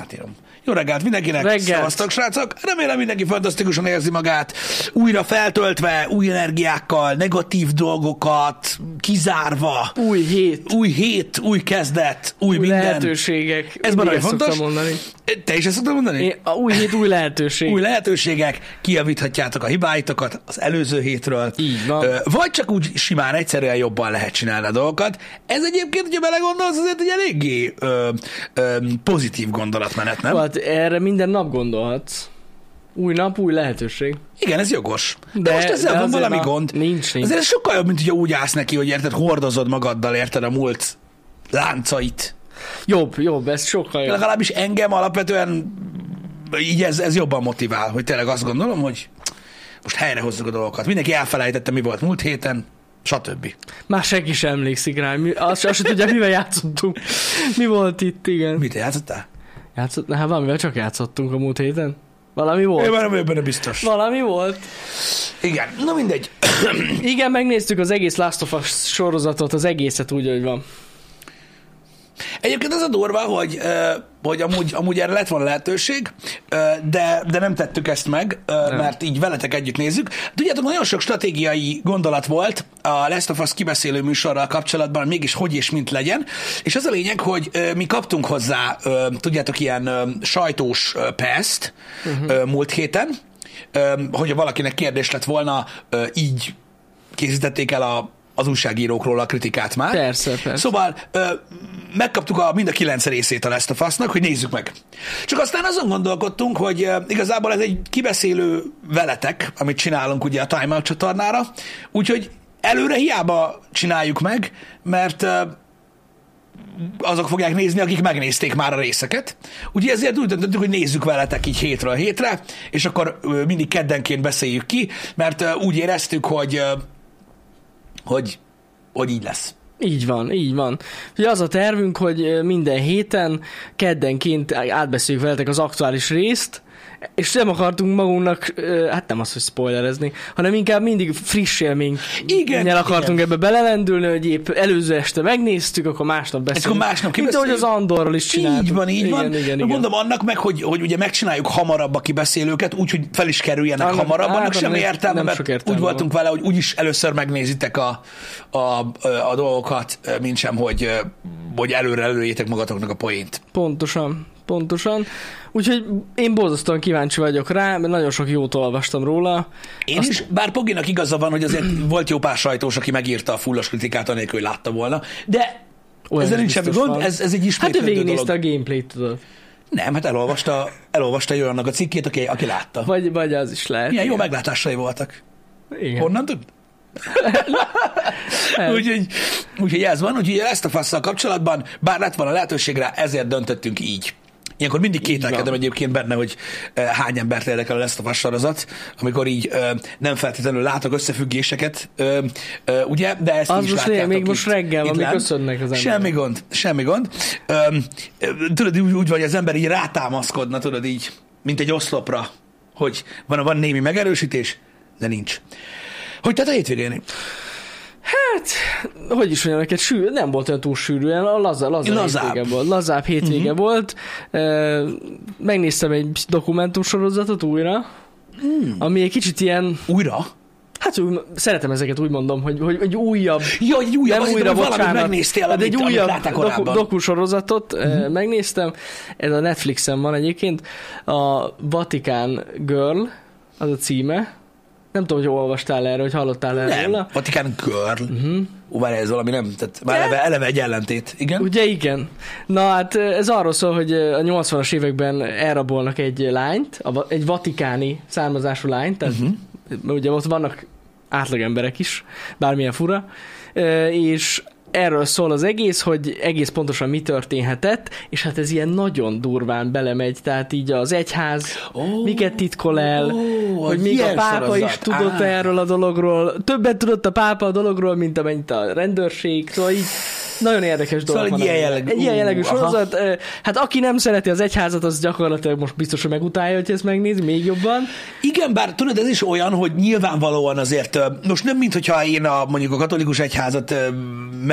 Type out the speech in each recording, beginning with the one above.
Átírom. Jó reggelt mindenkinek, Reggelt. szavaztak srácok. Remélem mindenki fantasztikusan érzi magát, újra feltöltve, új energiákkal, negatív dolgokat, kizárva. Új hét, Új hét, új kezdet, új, új minden. lehetőségek. Ez szoktam fontos. mondani. Te is ezt szoktad mondani? Én, a új hét, új lehetőség. Új lehetőségek, kijavíthatjátok a hibáitokat az előző hétről. Így van. Vagy csak úgy simán egyszerűen jobban lehet csinálni a dolgokat. Ez egyébként, hogyha belegondolsz, azért egy eléggé ö, ö, pozitív gondolatmenet, nem? Hát erre minden nap gondolhatsz. Új nap, új lehetőség. Igen, ez jogos. De, De- most ezzel de van valami na, gond. nincs, nincs. Azért ez sokkal jobb, mint hogyha úgy állsz neki, hogy érted, hordozod magaddal, érted a múlt láncait. Jobb, jobb, ez sokkal jobb. Legalábbis engem alapvetően így ez, ez jobban motivál, hogy tényleg azt gondolom, hogy most helyrehozzuk a dolgokat. Mindenki elfelejtette, mi volt múlt héten, stb. Már senki sem emlékszik rá. Mi, azt, azt se tudja, mivel játszottunk. Mi volt itt, igen. Mit játszottál? Játszott, hát valamivel csak játszottunk a múlt héten. Valami volt. Én már nem benne biztos. Valami volt. Igen, na mindegy. Igen, megnéztük az egész Last of Us sorozatot, az egészet úgy, hogy van. Egyébként az a durva, hogy, hogy amúgy, amúgy erre lett volna lehetőség, de, de nem tettük ezt meg, mert így veletek együtt nézzük. Tudjátok, nagyon sok stratégiai gondolat volt a Last of Us kibeszélő műsorral kapcsolatban, mégis hogy és mint legyen, és az a lényeg, hogy mi kaptunk hozzá, tudjátok, ilyen sajtós ö, peszt uh-huh. múlt héten, hogyha valakinek kérdés lett volna, így készítették el a, az újságírókról a kritikát már. Persze, persze. Szóval ö, megkaptuk a, mind a kilenc részét a Last of Us-nak, hogy nézzük meg. Csak aztán azon gondolkodtunk, hogy ö, igazából ez egy kibeszélő veletek, amit csinálunk ugye a Time Out csatornára, úgyhogy előre hiába csináljuk meg, mert ö, azok fogják nézni, akik megnézték már a részeket. Úgyhogy ezért úgy döntöttük, hogy nézzük veletek így hétről hétre, és akkor mindig keddenként beszéljük ki, mert úgy éreztük, hogy, hogy, hogy így lesz. Így van, így van. Ugye az a tervünk, hogy minden héten keddenként átbeszéljük veletek az aktuális részt, és nem akartunk magunknak, hát nem az, hogy spoilerezni, hanem inkább mindig friss élmény. Igen, akartunk igen. ebbe belelendülni, hogy épp előző este megnéztük, akkor másnap beszélünk. akkor másnap Mint ahogy az. Andorról is csináltuk. Így van, így igen, van. Igen, igen, igen. Mondom annak meg, hogy, hogy ugye megcsináljuk hamarabb a kibeszélőket, úgy, hogy fel is kerüljenek Annak- hamarabb, annak semmi értelme, mert értelme úgy voltunk vele, hogy úgyis először megnézitek a, a, a dolgokat, mint sem, hogy, hogy előre előjétek magatoknak a poént. Pontosan, pontosan. Úgyhogy én borzasztóan kíváncsi vagyok rá, mert nagyon sok jót olvastam róla. Én Azt... is, bár Poginak igaza van, hogy azért volt jó pár sajtós, aki megírta a fullos kritikát, anélkül, hogy látta volna, de Olyan ezzel nincs semmi gond, van. ez, ez egy Hát ő ismétlődő végignézte a gameplayt, tudod. Nem, hát elolvasta, elolvasta olyannak a cikkét, aki, aki látta. Vagy, vagy az is lehet. Milyen jó Igen. meglátásai voltak. Igen. Honnan tud? Úgyhogy, úgyhogy ez van, úgyhogy ezt a fasszal kapcsolatban, bár lett volna lehetőség rá, ezért döntöttünk így. Ilyenkor mindig kételkedem egyébként benne, hogy uh, hány embert érdekel a Last of Us sorozat, amikor így uh, nem feltétlenül látok összefüggéseket, uh, ugye, de ezt Az is most látjátok még most itt- reggel van, még köszönnek az emberek. Semmi gond, semmi gond. Tudod, úgy, úgy van, hogy az ember így rátámaszkodna, tudod így, mint egy oszlopra, hogy van, van némi megerősítés, de nincs. Hogy tehát a hétvégén? Hát, hogy is mondjam neked, sűrű, nem volt olyan túl sűrű, olyan laza, laza Lazább. hétvége volt. Lazább hétvége uh-huh. volt. E, megnéztem egy dokumentumsorozatot újra, hmm. ami egy kicsit ilyen, Újra? hát úgy, szeretem ezeket úgy mondom, hogy, hogy egy újabb Ja, egy újabb, nem újra, bocsánat. megnéztél, Hát amit, egy újabb doku, dokusorozatot uh-huh. megnéztem. Ez a Netflixen van egyébként. A Vatican Girl, az a címe. Nem tudom, hogy olvastál erről, hogy hallottál erről. nem, róla. Vatikán Girl. Uh-huh. Ó, várj, ez valami nem, tehát már eleve, eleve egy ellentét. Igen? Ugye igen. Na hát ez arról szól, hogy a 80-as években elrabolnak egy lányt, egy vatikáni származású lányt, tehát uh-huh. ugye ott vannak átlagemberek is, bármilyen fura, és erről szól az egész, hogy egész pontosan mi történhetett, és hát ez ilyen nagyon durván belemegy, tehát így az egyház Ó, miket titkol el, ó, hogy még a pápa sorozat. is tudott Á. erről a dologról, többet tudott a pápa a dologról, mint amennyit a rendőrség, szóval így Nagyon érdekes dolog Szóval van. egy ilyen jellegű- egy ilyen jellegű aha. sorozat. ö, Hát aki nem szereti az egyházat, az gyakorlatilag most biztos, hogy megutálja, hogy ezt megnézi, még jobban. Igen, bár tudod, ez is olyan, hogy nyilvánvalóan azért, most nem mint hogyha én a, mondjuk a katolikus egyházat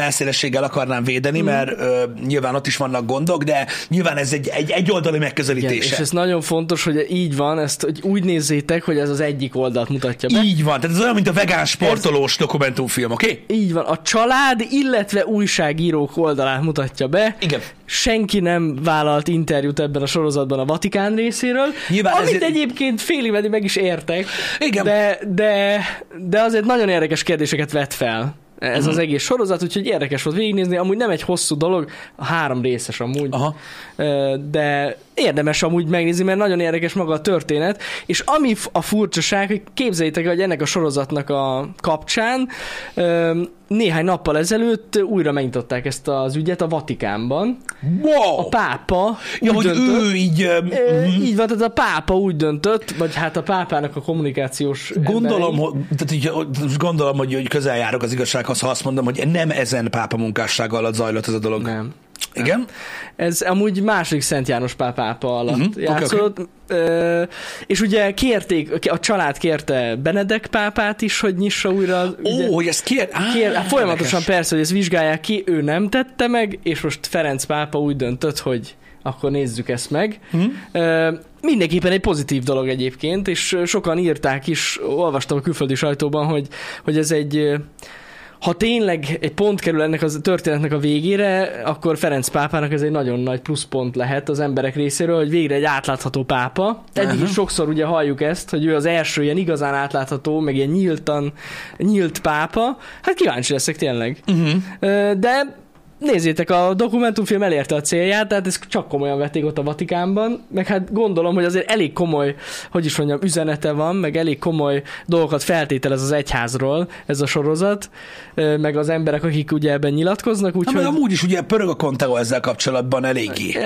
ö, melszélességgel akarnám védeni, mm. mert ö, nyilván ott is vannak gondok, de nyilván ez egy, egy egyoldalú Igen, megközelítése. és ez nagyon fontos, hogy így van, ezt hogy úgy nézzétek, hogy ez az egyik oldalt mutatja be. Így van, tehát ez olyan, mint a vegán sportolós dokumentumfilm, oké? Okay? Így van, a család, illetve újságírók oldalát mutatja be. Igen. Senki nem vállalt interjút ebben a sorozatban a Vatikán részéről, Nyilván amit ezért- egyébként félig meg is értek, Igen. De, de, de azért nagyon érdekes kérdéseket vet fel ez uh-huh. az egész sorozat, úgyhogy érdekes volt végignézni, amúgy nem egy hosszú dolog, három részes amúgy, Aha. De érdemes amúgy megnézni, mert nagyon érdekes maga a történet, és ami a furcsaság, hogy képzeljétek, el, hogy ennek a sorozatnak a kapcsán néhány nappal ezelőtt újra megnyitották ezt az ügyet a Vatikánban. Wow! A pápa ja, hogy döntött, ő így... Ö, Így van, tehát a pápa úgy döntött, vagy hát a pápának a kommunikációs Gondolom, hogy, tehát így, gondolom, hogy, hogy közel járok az igazsághoz, ha azt mondom, hogy nem ezen pápa munkássága alatt zajlott ez a dolog. Nem. Igen? Ez amúgy második Szent János Pál pápa alatt uh-huh, játszott. Ö, és ugye kérték, a család kérte Benedek pápát is, hogy nyissa újra. Ó, hogy ezt kér... Á, Kér, hát folyamatosan érdekes. persze, hogy ezt vizsgálják ki, ő nem tette meg, és most Ferenc pápa úgy döntött, hogy akkor nézzük ezt meg. Ö, mindenképpen egy pozitív dolog egyébként, és sokan írták is, olvastam a külföldi sajtóban, hogy, hogy ez egy ha tényleg egy pont kerül ennek a történetnek a végére, akkor Ferenc pápának ez egy nagyon nagy pluszpont lehet az emberek részéről, hogy végre egy átlátható pápa. Eddig is sokszor ugye halljuk ezt, hogy ő az első ilyen igazán átlátható, meg ilyen nyíltan, nyílt pápa. Hát kíváncsi leszek tényleg. Uh-huh. De nézzétek, a dokumentumfilm elérte a célját, tehát ezt csak komolyan vették ott a Vatikánban, meg hát gondolom, hogy azért elég komoly, hogy is mondjam, üzenete van, meg elég komoly dolgokat feltételez az egyházról ez a sorozat, ö, meg az emberek, akik ugye ebben nyilatkoznak, Hát, úgyhogy amúgy is ugye pörög a Conteo ezzel kapcsolatban eléggé.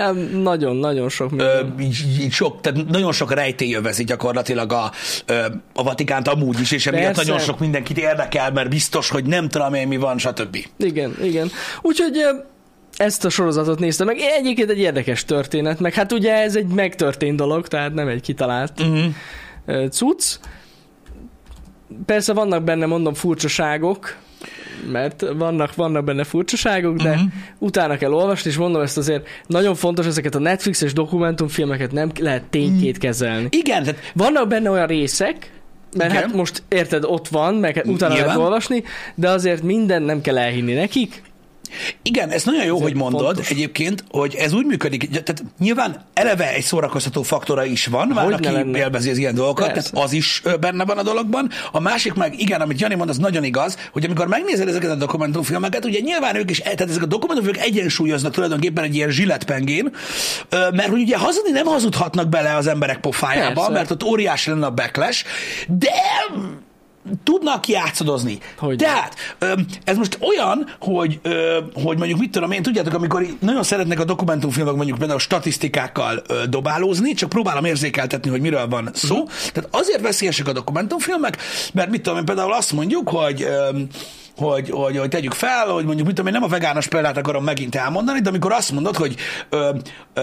nagyon-nagyon sok Ö, minden. így sok, tehát nagyon sok rejtély övezi gyakorlatilag a, ö, a Vatikánt amúgy is, és emiatt Persze. nagyon sok mindenkit érdekel, mert biztos, hogy nem tudom én mi van, stb. Igen, igen. Úgyhogy ö, ezt a sorozatot néztem meg. Egyébként egy érdekes történet, meg hát ugye ez egy megtörtént dolog, tehát nem egy kitalált Uh-huh. cucc. Persze vannak benne, mondom, furcsaságok, mert vannak, vannak benne furcsaságok, de uh-huh. utána kell olvasni, és mondom ezt azért nagyon fontos, ezeket a Netflixes dokumentumfilmeket nem lehet tényként kezelni. Igen, tehát Vannak benne olyan részek, mert Igen. hát most érted, ott van, meg hát utána Nyilván. lehet olvasni, de azért minden nem kell elhinni nekik. Igen, ez nagyon jó, Ez hogy mondod fontos. egyébként, hogy ez úgy működik, tehát nyilván eleve egy szórakoztató faktora is van, már aki ne lenne. élvezi az ilyen dolgokat, Persze. tehát az is benne van a dologban. A másik meg, igen, amit Jani mond, az nagyon igaz, hogy amikor megnézed ezeket a dokumentumfilmeket, ugye nyilván ők is, tehát ezek a dokumentumfilmek egyensúlyoznak tulajdonképpen egy ilyen zsilletpengén, mert hogy ugye hazudni nem hazudhatnak bele az emberek pofájába, Persze. mert ott óriási lenne a backlash, de tudnak játszadozni. Hogy? Tehát ez most olyan, hogy, hogy mondjuk mit tudom én, tudjátok, amikor nagyon szeretnek a dokumentumfilmek mondjuk például statisztikákkal dobálózni, csak próbálom érzékeltetni, hogy miről van szó. Uh-huh. Tehát azért veszélyesek a dokumentumfilmek, mert mit tudom én, például azt mondjuk, hogy hogy, hogy, hogy tegyük fel, hogy mondjuk, mit tudom én, nem a vegános példát akarom megint elmondani, de amikor azt mondod, hogy ö, ö,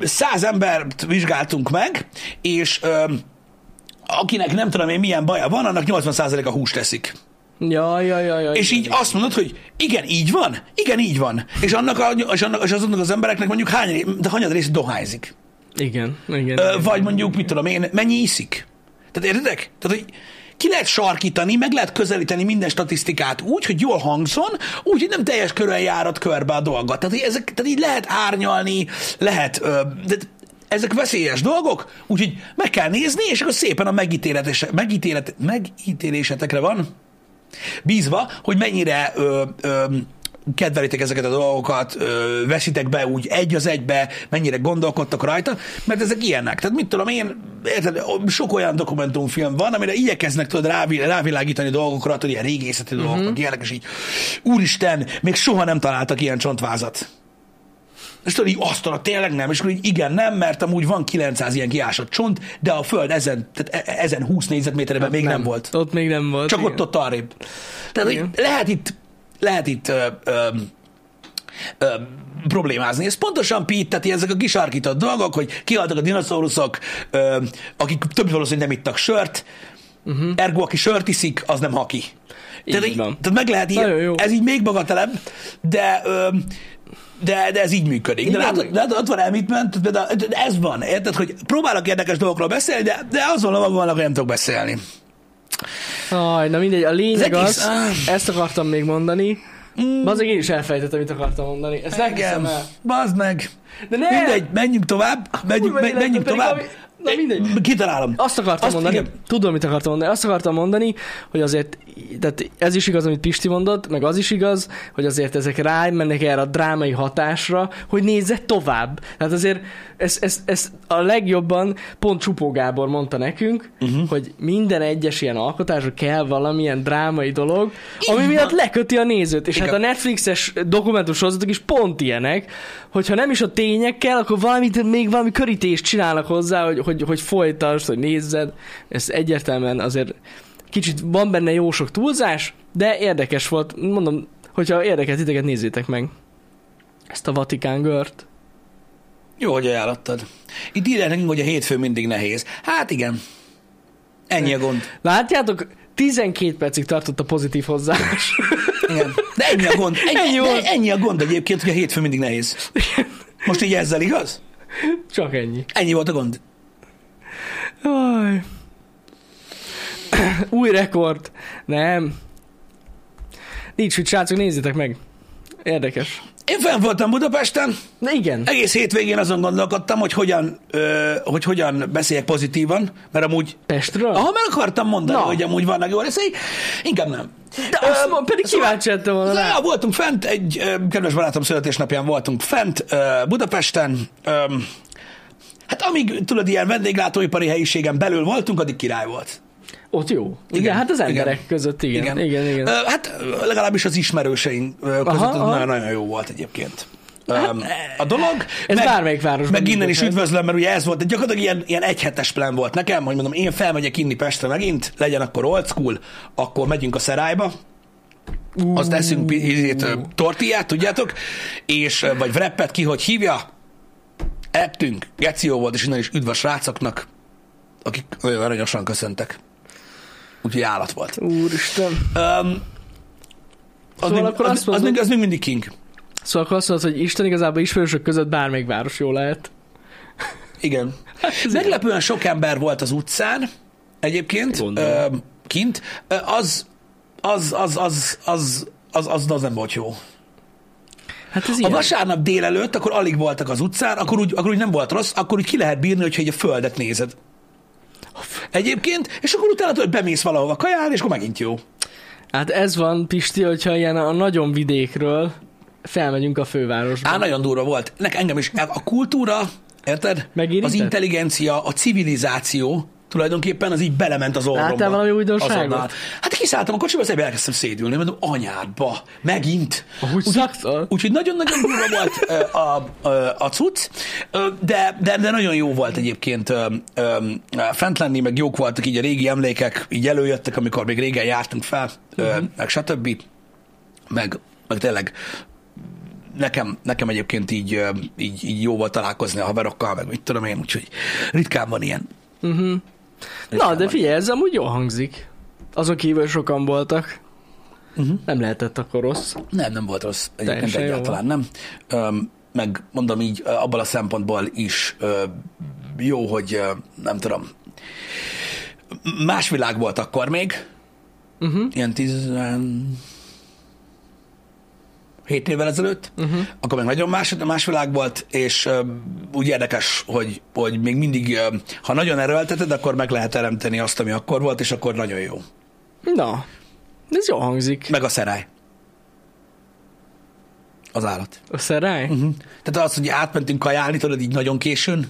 száz embert vizsgáltunk meg, és ö, akinek nem tudom én milyen baja van, annak 80%-a húst teszik. Ja, ja, ja, ja. És igen, így azt mondod, hogy igen, így van, igen, így van. És annak, a, és annak és azoknak az embereknek mondjuk hány, de hanyad rész dohányzik. Igen, igen. Ö, igen. vagy mondjuk, mit tudom én, mennyi iszik. Tehát értedek? Tehát, hogy ki lehet sarkítani, meg lehet közelíteni minden statisztikát úgy, hogy jól hangzon, úgy, hogy nem teljes körön járod körbe a dolgot. Tehát, hogy ezek, tehát így lehet árnyalni, lehet, ö, de ezek veszélyes dolgok, úgyhogy meg kell nézni, és akkor szépen a megítélet, megítélésetekre van bízva, hogy mennyire ö, ö, kedvelitek ezeket a dolgokat, ö, veszitek be úgy egy az egybe, mennyire gondolkodtak rajta, mert ezek ilyenek. Tehát mit tudom én, érted, sok olyan dokumentumfilm van, amire igyekeznek tudod rávi- rávilágítani dolgokra, tudod, ilyen régészeti uh-huh. ilyenek, és így, úristen, még soha nem találtak ilyen csontvázat. És tudod, így azt tudod, tényleg nem, és akkor így igen, nem, mert amúgy van 900 ilyen kiásott csont, de a föld ezen, tehát e- ezen 20 négyzetméterben még nem, nem volt. Ott még nem volt. Csak igen. ott ott arrébb. Tehát hogy Igen. lehet itt, lehet itt ö, ö, ö, problémázni. Ez pontosan Pete, tehát ezek a kisarkított dolgok, hogy kihaltak a dinoszauruszok, ö, akik több valószínűleg nem ittak sört, uh-huh. ergo aki sört iszik, az nem haki. Tehát, Így tehát meg lehet így, jó. ez így még bagatelebb, de, ö, de, de ez így működik. De Igen, látod, meg- látod, ott van elmitment, ez van, érted, hogy próbálok érdekes dolgokról beszélni, de, de azon a vannak, hogy nem tudok beszélni. Aj, na mindegy, a lényeg Az az, egész- ezt akartam még mondani. Mm. Azért én is elfejtettem, amit akartam mondani. Ezt nem hiszem el. bazd meg. De ne! Mindegy, menjünk tovább, menjünk, élet, menjünk tovább. valami- na mindegy. Kitalálom. Azt akartam Azt mondani, igen. tudom, mit akartam mondani. Azt akartam mondani, hogy azért, tehát ez is igaz, amit Pisti mondott, meg az is igaz, hogy azért ezek rámennek erre a drámai hatásra, hogy nézze tovább. Tehát azért ez, ez, ez a legjobban pont Csupó Gábor mondta nekünk, uh-huh. hogy minden egyes ilyen alkotásra kell valamilyen drámai dolog, ami miatt leköti a nézőt. És Igen. hát a Netflixes dokumentumsorozatok is pont ilyenek, hogyha nem is a tényekkel, akkor valamit, még valami körítést csinálnak hozzá, hogy, hogy, hogy folytasd, hogy nézzed. Ez egyértelműen azért kicsit van benne jó sok túlzás, de érdekes volt. Mondom, hogyha érdekel titeket, nézzétek meg. Ezt a Vatikán gört. Jó, hogy ajánlottad. Itt írják nekünk, hogy a hétfő mindig nehéz. Hát igen. Ennyi a gond. Látjátok, 12 percig tartott a pozitív hozzáállás. Igen. De ennyi a gond. Ennyi, Ennyi de ennyi a gond egyébként, hogy a hétfő mindig nehéz. Most így ezzel igaz? Csak ennyi. Ennyi volt a gond. Aj. Új rekord. Nem. Nincs mit, srácok, nézzétek meg. Érdekes. Én fenn voltam Budapesten, Na igen. egész hétvégén azon gondolkodtam, hogy hogyan, ö, hogy hogyan beszéljek pozitívan, mert amúgy Pestről? Ahol meg akartam mondani, Na. hogy amúgy vannak jó részei, inkább nem. De azt ma- pedig kíváncsi lettem volna rá. Ja, voltunk fent, egy ö, kedves barátom születésnapján voltunk fent ö, Budapesten. Ö, hát amíg tudod, ilyen vendéglátóipari helyiségen belül voltunk, addig király volt. Ott jó. Igen, Igen, hát az emberek igen. között igen. Igen, igen. igen. Ö, hát legalábbis az ismerőseink között Aha, aha. nagyon-nagyon jó volt egyébként. Öm, a dolog. ez bármelyik városban Meg innen is lehet. üdvözlöm, mert ugye ez volt, gyakorlatilag ilyen, ilyen egyhetes plan volt nekem, hogy mondom, én felmegyek inni Pestre megint, legyen akkor old school, akkor megyünk a szerályba, azt eszünk tortillát, tudjátok, és, vagy wrappet, ki hogy hívja, ettünk, geci jó volt, és innen is üdv a srácoknak, akik olyan aranyosan köszöntek. Úgyhogy állat volt. Úristen. Um, az, Szóval még, akkor az, azt az, még, az még mindig king. Szóval akkor azt mondod, hogy Isten igazából ismerősök között bármelyik város jó lehet. Igen. Meglepően sok ember volt az utcán, egyébként, Gondolom. kint. Az, az, az, az, az, az, az, az nem volt jó. Hát ez A ilyen. vasárnap délelőtt, akkor alig voltak az utcán, akkor úgy, akkor úgy nem volt rossz, akkor úgy ki lehet bírni, hogyha egy a földet nézed. Egyébként, és akkor utána tudod, bemész valahova kajálni, és akkor megint jó. Hát ez van, Pisti, hogyha ilyen a nagyon vidékről felmegyünk a fővárosba. Á, nagyon durva volt. Nek engem is. A kultúra, érted? Megérintett? Az intelligencia, a civilizáció, tulajdonképpen az így belement az orromba. Láttál valami újdonságot? Azonnal. Hát kiszálltam a kocsiba, aztán elkezdtem szédülni, mondom, anyádba, megint. Úgy? Úgyhogy nagyon-nagyon durva volt a, a, a cucc, de, de, de nagyon jó volt egyébként fent lenni, meg jók voltak így a régi emlékek, így előjöttek, amikor még régen jártunk fel, ö, meg stb. Meg, meg tényleg nekem, nekem egyébként így, így, így jó volt találkozni a haverokkal, meg mit tudom én, úgyhogy ritkán van ilyen. Uh-huh. Ritkán Na, de figyelj, ez amúgy jól hangzik. Azon kívül sokan voltak. Uh-huh. Nem lehetett akkor rossz. Nem, nem volt rossz. Egyébként Teljesen jó egyáltalán nem. Öm, meg mondom így, abban a szempontból is ö, jó, hogy ö, nem tudom, más világ volt akkor még, Uh-huh. ilyen 17 évvel ezelőtt, uh-huh. akkor még nagyon más, más világ volt, és ö, úgy érdekes, hogy, hogy még mindig, ö, ha nagyon erőlteted, akkor meg lehet teremteni azt, ami akkor volt, és akkor nagyon jó. Na, ez jól hangzik. Meg a szerály. Az állat. A szerály? Uh-huh. Tehát az, hogy átmentünk kajálni, tudod, így nagyon későn,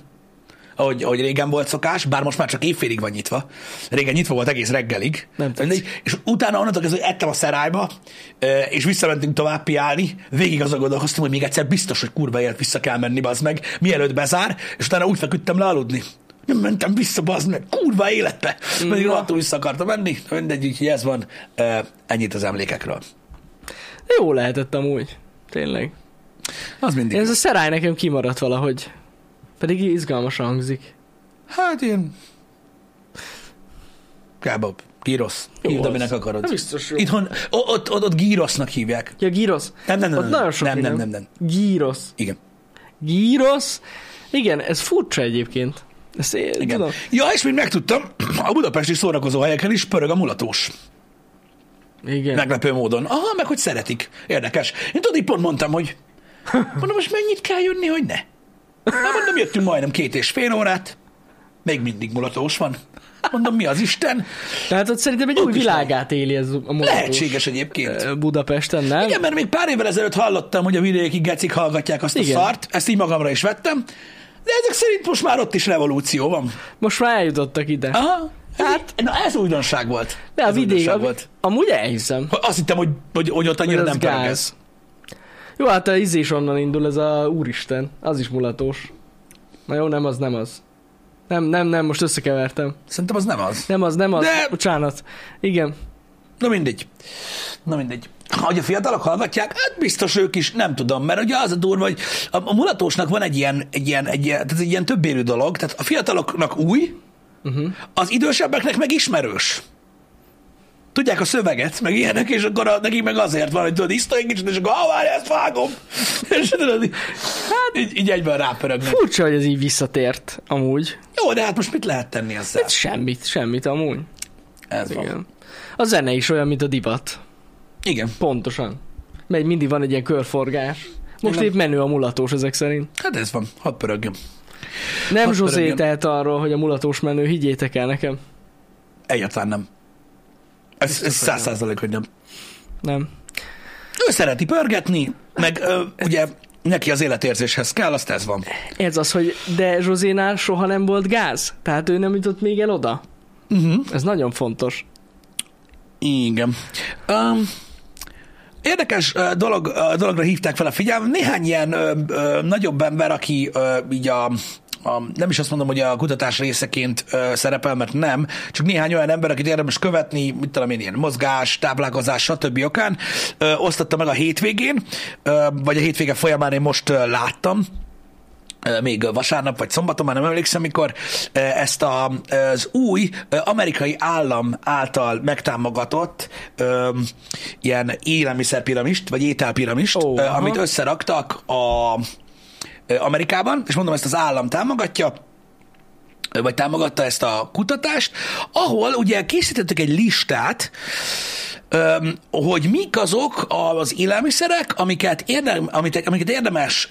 ahogy, ahogy régen volt szokás, bár most már csak évfélig van nyitva. Régen nyitva volt egész reggelig. Nem Mindegy. És utána onnantól kezdve hogy ettem a szerályba, és visszamentünk tovább piálni. Végig azon gondolkoztam, hogy még egyszer biztos, hogy kurva élet vissza kell menni, bazd meg, mielőtt bezár, és utána úgy feküdtem le aludni. Nem mentem vissza, bazd meg, kurva életbe. Pedig Na. rohadtul vissza akartam menni. Mindegy, úgyhogy ez van. Ennyit az emlékekről. Jó lehetett amúgy. Tényleg. Az mindig. Ez a szeráj nekem kimaradt valahogy. Pedig izgalmasan hangzik. Hát ilyen... Kábob. Gírosz. Hívd, aminek akarod. Nem biztos jó. Itthon, ott, ott, ott gírosznak hívják. Ja, gyrosz. Nem, nem, nem. Ott nem, nagyon sok nem, nem, nem, nem. Gyrosz. Igen. Gyrosz. Igen, ez furcsa egyébként. Ezt én Igen. tudom. Ja, és még megtudtam, a budapesti szórakozó helyeken is pörög a mulatós. Igen. Meglepő módon. Aha, meg hogy szeretik. Érdekes. Én tudod, így pont mondtam, hogy mondom, most mennyit kell jönni, hogy ne? Hát mondom, jöttünk majdnem két és fél órát, még mindig mulatós van. Mondom, mi az Isten? Tehát ott szerintem egy Ott új világát éli ez a mulatós Lehetséges egyébként. ö, Budapesten, nem? Igen, mert még pár évvel ezelőtt hallottam, hogy a vidéki gecik hallgatják azt a Igen. szart, ezt így magamra is vettem, de ezek szerint most már ott is revolúció van. Most már eljutottak ide. Aha. Hát- Hát, na ez újdonság volt. De a Ez vidék, a, volt. amúgy elhiszem. Azt hittem, hogy, hogy, hogy ott annyira Hogy nem gáz. Jó, hát a ízés onnan indul, ez a úristen. Az is mulatós. Na jó, nem az, nem az. Nem, nem, nem, most összekevertem. Szerintem az nem az. Nem az, nem az. De- Bocsánat. Igen. Na mindegy. Na mindegy. Hogy a fiatalok hallgatják, hát biztos ők is, nem tudom, mert ugye az a durva, hogy a, a mulatósnak van egy ilyen, egy ilyen, egy ilyen, tehát egy ilyen többérű dolog, tehát a fiataloknak új, uh-huh. az idősebbeknek meg ismerős. Tudják a szöveget, meg ilyenek, és akkor a, nekik meg azért van, hogy tudod, iszta egy kicsit, és akkor, ah, várj, ezt vágom. És tudod, hát így, így egyben rápörögnek. Furcsa, hogy ez így visszatért, amúgy. Jó, de hát most mit lehet tenni ezzel? Hát semmit, semmit amúgy. Ez van. Igen. A zene is olyan, mint a divat. Igen. Pontosan. Megy, mindig van egy ilyen körforgás. Most Igen. épp menő a mulatós ezek szerint. Hát ez van. Hadd pörögjön. Nem Hadd pörögjön. tehet arról, hogy a mulatós menő, higgyétek el nekem. Egyáltalán nem. Ez, száz százalék, hogy nem. Nem. Ő szereti pörgetni, meg ö, ugye neki az életérzéshez kell, azt ez van. Ez az, hogy de Zsozénál soha nem volt gáz. Tehát ő nem jutott még el oda. Uh-huh. Ez nagyon fontos. Igen. Um, Érdekes dolog, dologra hívták fel a figyelmet. Néhány ilyen ö, ö, nagyobb ember, aki ö, így a, a, nem is azt mondom, hogy a kutatás részeként ö, szerepel, mert nem, csak néhány olyan ember, akit érdemes követni, mit tudom én, ilyen mozgás, táplálkozás, stb. okán, ö, osztotta meg a hétvégén, ö, vagy a hétvége folyamán én most ö, láttam, még vasárnap vagy szombaton, már nem emlékszem, mikor ezt a, az új amerikai állam által megtámogatott ö, ilyen élelmiszerpiramist, vagy ételpiramist, Ó, ö, aha. amit összeraktak a Amerikában, és mondom, ezt az állam támogatja, vagy támogatta ezt a kutatást, ahol ugye készítettek egy listát, hogy mik azok az élelmiszerek, amiket, érdem, amiket, érdemes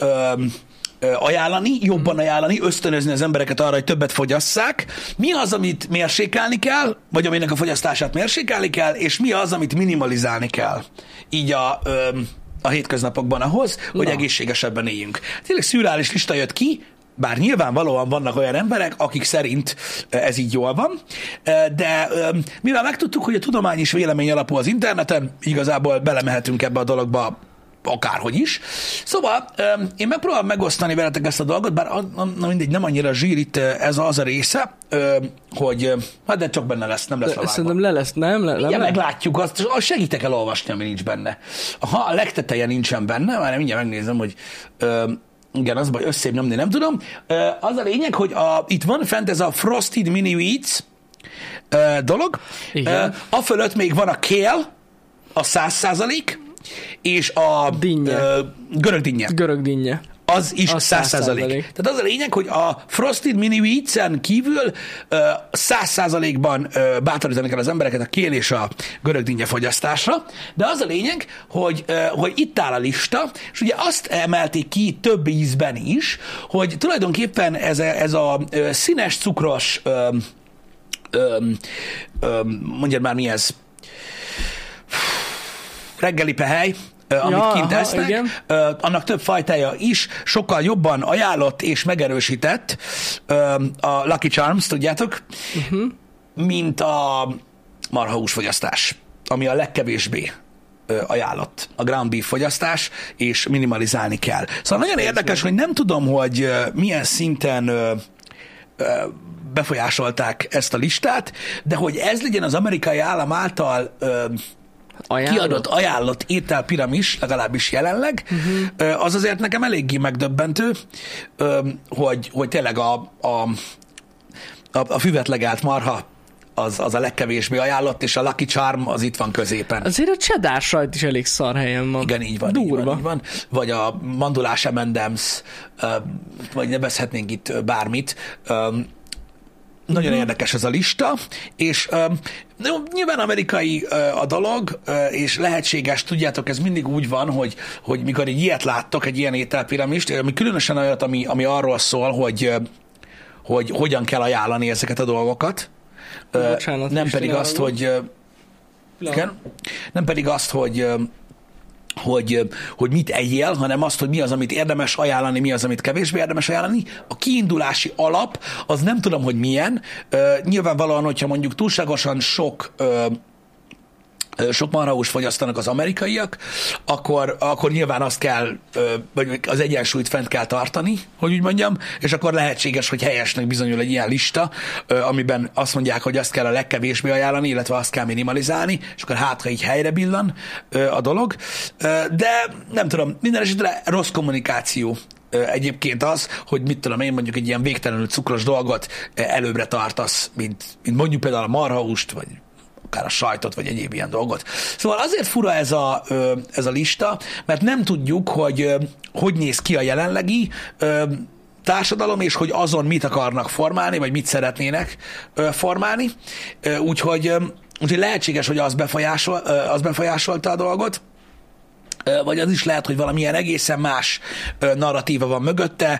ajánlani, jobban ajánlani, ösztönözni az embereket arra, hogy többet fogyasszák. Mi az, amit mérsékelni kell, vagy aminek a fogyasztását mérsékelni kell, és mi az, amit minimalizálni kell. Így a, a hétköznapokban ahhoz, hogy Na. egészségesebben éljünk. Tényleg szürreális lista jött ki, bár nyilvánvalóan vannak olyan emberek, akik szerint ö, ez így jól van, Ö, de ö, mivel megtudtuk, hogy a tudomány is vélemény alapú az interneten, igazából belemehetünk ebbe a dologba akárhogy is. Szóval én megpróbálom megosztani veletek ezt a dolgot, bár a- a- na mindegy, nem annyira zsír itt ö, ez az a része, hogy hát de csak benne lesz, nem lesz De levágva. szerintem le lesz, nem? Le, Igen, nem meglátjuk azt, segítek el olvasni, ami nincs benne. Ha a legteteje nincsen benne, már mindjárt megnézem, hogy igen, az baj, összébb nyomni nem tudom. Az a lényeg, hogy a, itt van fent ez a Frosted Mini Wheats dolog. Igen. A fölött még van a kale, a 100 százalék, és a Dinnye. ö, görög dinnye. Görög dinnye. Az is 100 százalék. 100%. Tehát az a lényeg, hogy a Frosted Mini Wheats-en kívül 100 százalékban bátorítani kell az embereket a kél és a görög dinnye fogyasztásra, de az a lényeg, hogy, ö, hogy itt áll a lista, és ugye azt emelték ki több ízben is, hogy tulajdonképpen ez a, ez a színes, cukros ö, ö, ö, mondjad már mi ez, reggeli pehely, amit Ja, kint aha, esznek, igen. annak több fajtája is, sokkal jobban ajánlott és megerősített a Lucky Charms, tudjátok, uh-huh. mint a marhahúsfogyasztás, ami a legkevésbé ajánlott a ground beef fogyasztás, és minimalizálni kell. Szóval nagyon érdekes, hogy nem tudom, hogy milyen szinten befolyásolták ezt a listát, de hogy ez legyen az amerikai állam által Ajánlott? kiadott ajánlott étel piramis, legalábbis jelenleg, uh-huh. az azért nekem eléggé megdöbbentő, hogy, hogy tényleg a, a, a, a füvetlegált marha az, az a legkevésbé ajánlott, és a Lucky Charm az itt van középen. Azért a cheddar sajt is elég szar helyen van. Igen, így van. Durva. Így van, így van. Vagy a mandulás M&M's, vagy nevezhetnénk itt bármit. Nagyon Mhm. érdekes ez a lista, és jó, nyilván amerikai a dolog, és lehetséges, tudjátok, ez mindig úgy van, hogy, hogy mikor egy ilyet láttok, egy ilyen ételpiramist, ami különösen olyat, ami, ami arról szól, hogy, hogy hogyan kell ajánlani ezeket a dolgokat, Bocsánat, nem pedig azt, hogy igen. Nem pedig azt, hogy hogy, hogy mit egyél, hanem azt, hogy mi az, amit érdemes ajánlani, mi az, amit kevésbé érdemes ajánlani. A kiindulási alap, az nem tudom, hogy milyen. Ö, nyilvánvalóan, hogyha mondjuk túlságosan sok ö, sok marhahúst fogyasztanak az amerikaiak, akkor, akkor nyilván azt kell, vagy az egyensúlyt fent kell tartani, hogy úgy mondjam, és akkor lehetséges, hogy helyesnek bizonyul egy ilyen lista, amiben azt mondják, hogy azt kell a legkevésbé ajánlani, illetve azt kell minimalizálni, és akkor hátra így helyre billan a dolog. De nem tudom, minden esetre rossz kommunikáció egyébként az, hogy mit tudom én mondjuk egy ilyen végtelenül cukros dolgot előbbre tartasz, mint, mint mondjuk például a marhahúst, vagy akár a sajtot, vagy egyéb ilyen dolgot. Szóval azért fura ez a, ez a lista, mert nem tudjuk, hogy hogy néz ki a jelenlegi társadalom, és hogy azon mit akarnak formálni, vagy mit szeretnének formálni. Úgyhogy, úgyhogy lehetséges, hogy az, befolyásol, az befolyásolta a dolgot, vagy az is lehet, hogy valamilyen egészen más narratíva van mögötte,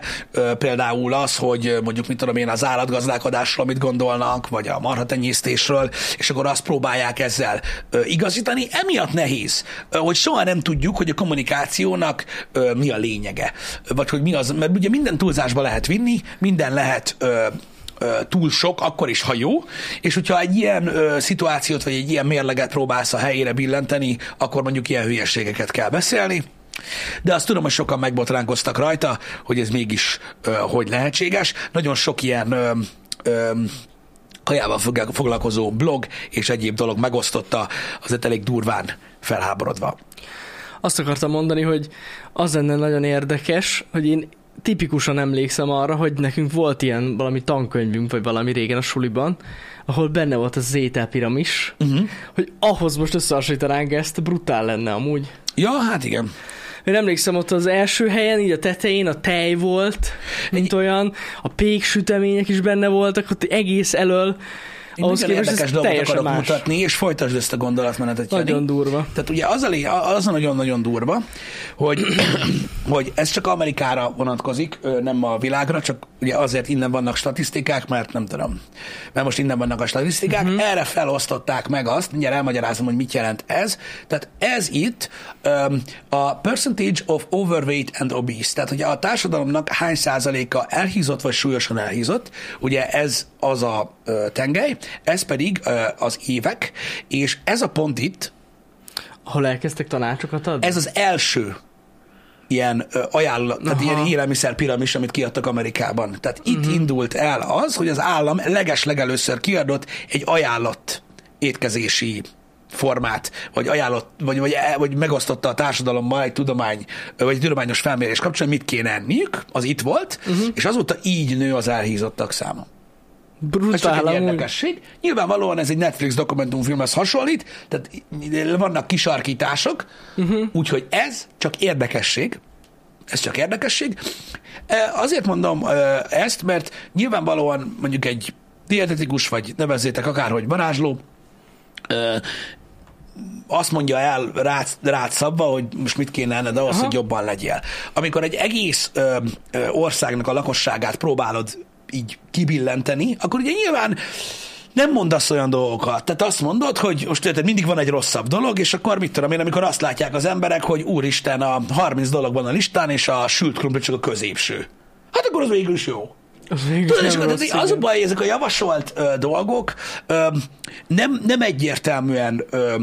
például az, hogy mondjuk, mit tudom én, az állatgazdálkodásról mit gondolnak, vagy a marhatenyésztésről, és akkor azt próbálják ezzel igazítani. Emiatt nehéz, hogy soha nem tudjuk, hogy a kommunikációnak mi a lényege, vagy hogy mi az, mert ugye minden túlzásba lehet vinni, minden lehet túl sok, akkor is, ha jó, és hogyha egy ilyen ö, szituációt, vagy egy ilyen mérleget próbálsz a helyére billenteni, akkor mondjuk ilyen hülyeségeket kell beszélni, de azt tudom, hogy sokan megbotránkoztak rajta, hogy ez mégis ö, hogy lehetséges. Nagyon sok ilyen ö, ö, kajával fogla- foglalkozó blog és egyéb dolog megosztotta, azért elég durván felháborodva. Azt akartam mondani, hogy az lenne nagyon érdekes, hogy én tipikusan emlékszem arra, hogy nekünk volt ilyen valami tankönyvünk, vagy valami régen a suliban, ahol benne volt az ételpiramis, uh-huh. hogy ahhoz most összehasonlítanánk ezt, brutál lenne amúgy. Ja, hát igen. Én emlékszem, ott az első helyen, így a tetején a tej volt, mint olyan, a péksütemények is benne voltak, ott egész elől, Én ahhoz képest érdekes dolgot akarok más. mutatni, és folytasd ezt a gondolatmenetet, Jani. Nagyon durva. Tehát ugye az a, lé- az a nagyon-nagyon durva, hogy, hogy ez csak Amerikára vonatkozik, nem a világra, csak ugye azért innen vannak statisztikák, mert nem tudom, mert most innen vannak a statisztikák, uh-huh. erre felosztották meg azt, mindjárt elmagyarázom, hogy mit jelent ez. Tehát ez itt um, a percentage of overweight and obese, tehát hogy a társadalomnak hány százaléka elhízott vagy súlyosan elhízott, ugye ez az a ö, tengely, ez pedig ö, az évek, és ez a pont itt, Ahol elkezdtek tanácsokat adni? ez az első ilyen ajánlat, tehát Aha. ilyen élelmiszer piramis, amit kiadtak Amerikában. Tehát itt uh-huh. indult el az, hogy az állam leges legelőször kiadott egy ajánlott étkezési formát, vagy ajánlott, vagy, vagy, vagy megosztotta a társadalommal egy tudomány, vagy egy tudományos felmérés kapcsán, mit kéne enniük, az itt volt, uh-huh. és azóta így nő az elhízottak száma. Ez csak Brutál egy érdekesség. Nyilvánvalóan ez egy Netflix dokumentumfilmhez hasonlít, tehát vannak kisarkítások, uh-huh. úgyhogy ez csak érdekesség. Ez csak érdekesség. E, Azért mondom e, ezt, mert nyilvánvalóan mondjuk egy dietetikus, vagy nevezzétek akárhogy varázsló, e, azt mondja el rád, rád szabva, hogy most mit kéne enned ahhoz, Aha. hogy jobban legyél. Amikor egy egész ö, ö, országnak a lakosságát próbálod így kibillenteni, akkor ugye nyilván nem mondasz olyan dolgokat. Tehát azt mondod, hogy most érted, mindig van egy rosszabb dolog, és akkor mit tudom én, amikor azt látják az emberek, hogy úristen, a 30 dolog van a listán, és a sült krumpli csak a középső. Hát akkor az végül is jó. Az végül Tudod, és akkor rossz, az, a baj, hogy ezek a javasolt ö, dolgok ö, nem, nem egyértelműen ö,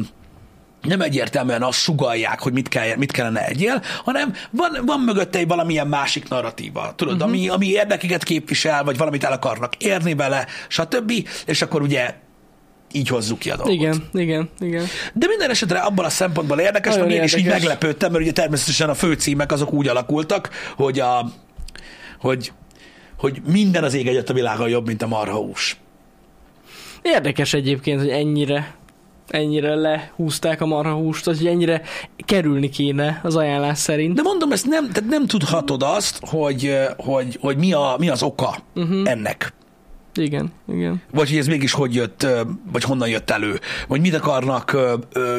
nem egyértelműen azt sugalják, hogy mit, kell, mit kellene egyél, hanem van, van mögötte egy valamilyen másik narratíva, tudod, uh-huh. ami, ami érdekeket képvisel, vagy valamit el akarnak érni vele, stb. És akkor ugye így hozzuk ki a dolgot. Igen, igen, igen. De minden esetre abban a szempontból érdekes, Nagyon meg én is így érdekes. meglepődtem, mert ugye természetesen a főcímek azok úgy alakultak, hogy a, hogy, hogy minden az ég egyet a világon jobb, mint a marhahús. Érdekes egyébként, hogy ennyire ennyire lehúzták a marhahúst, hogy ennyire kerülni kéne az ajánlás szerint. De mondom, ezt nem, tehát nem tudhatod azt, hogy, hogy, hogy mi, a, mi az oka uh-huh. ennek. Igen, igen. Vagy hogy ez mégis hogy jött, vagy honnan jött elő. Vagy mit akarnak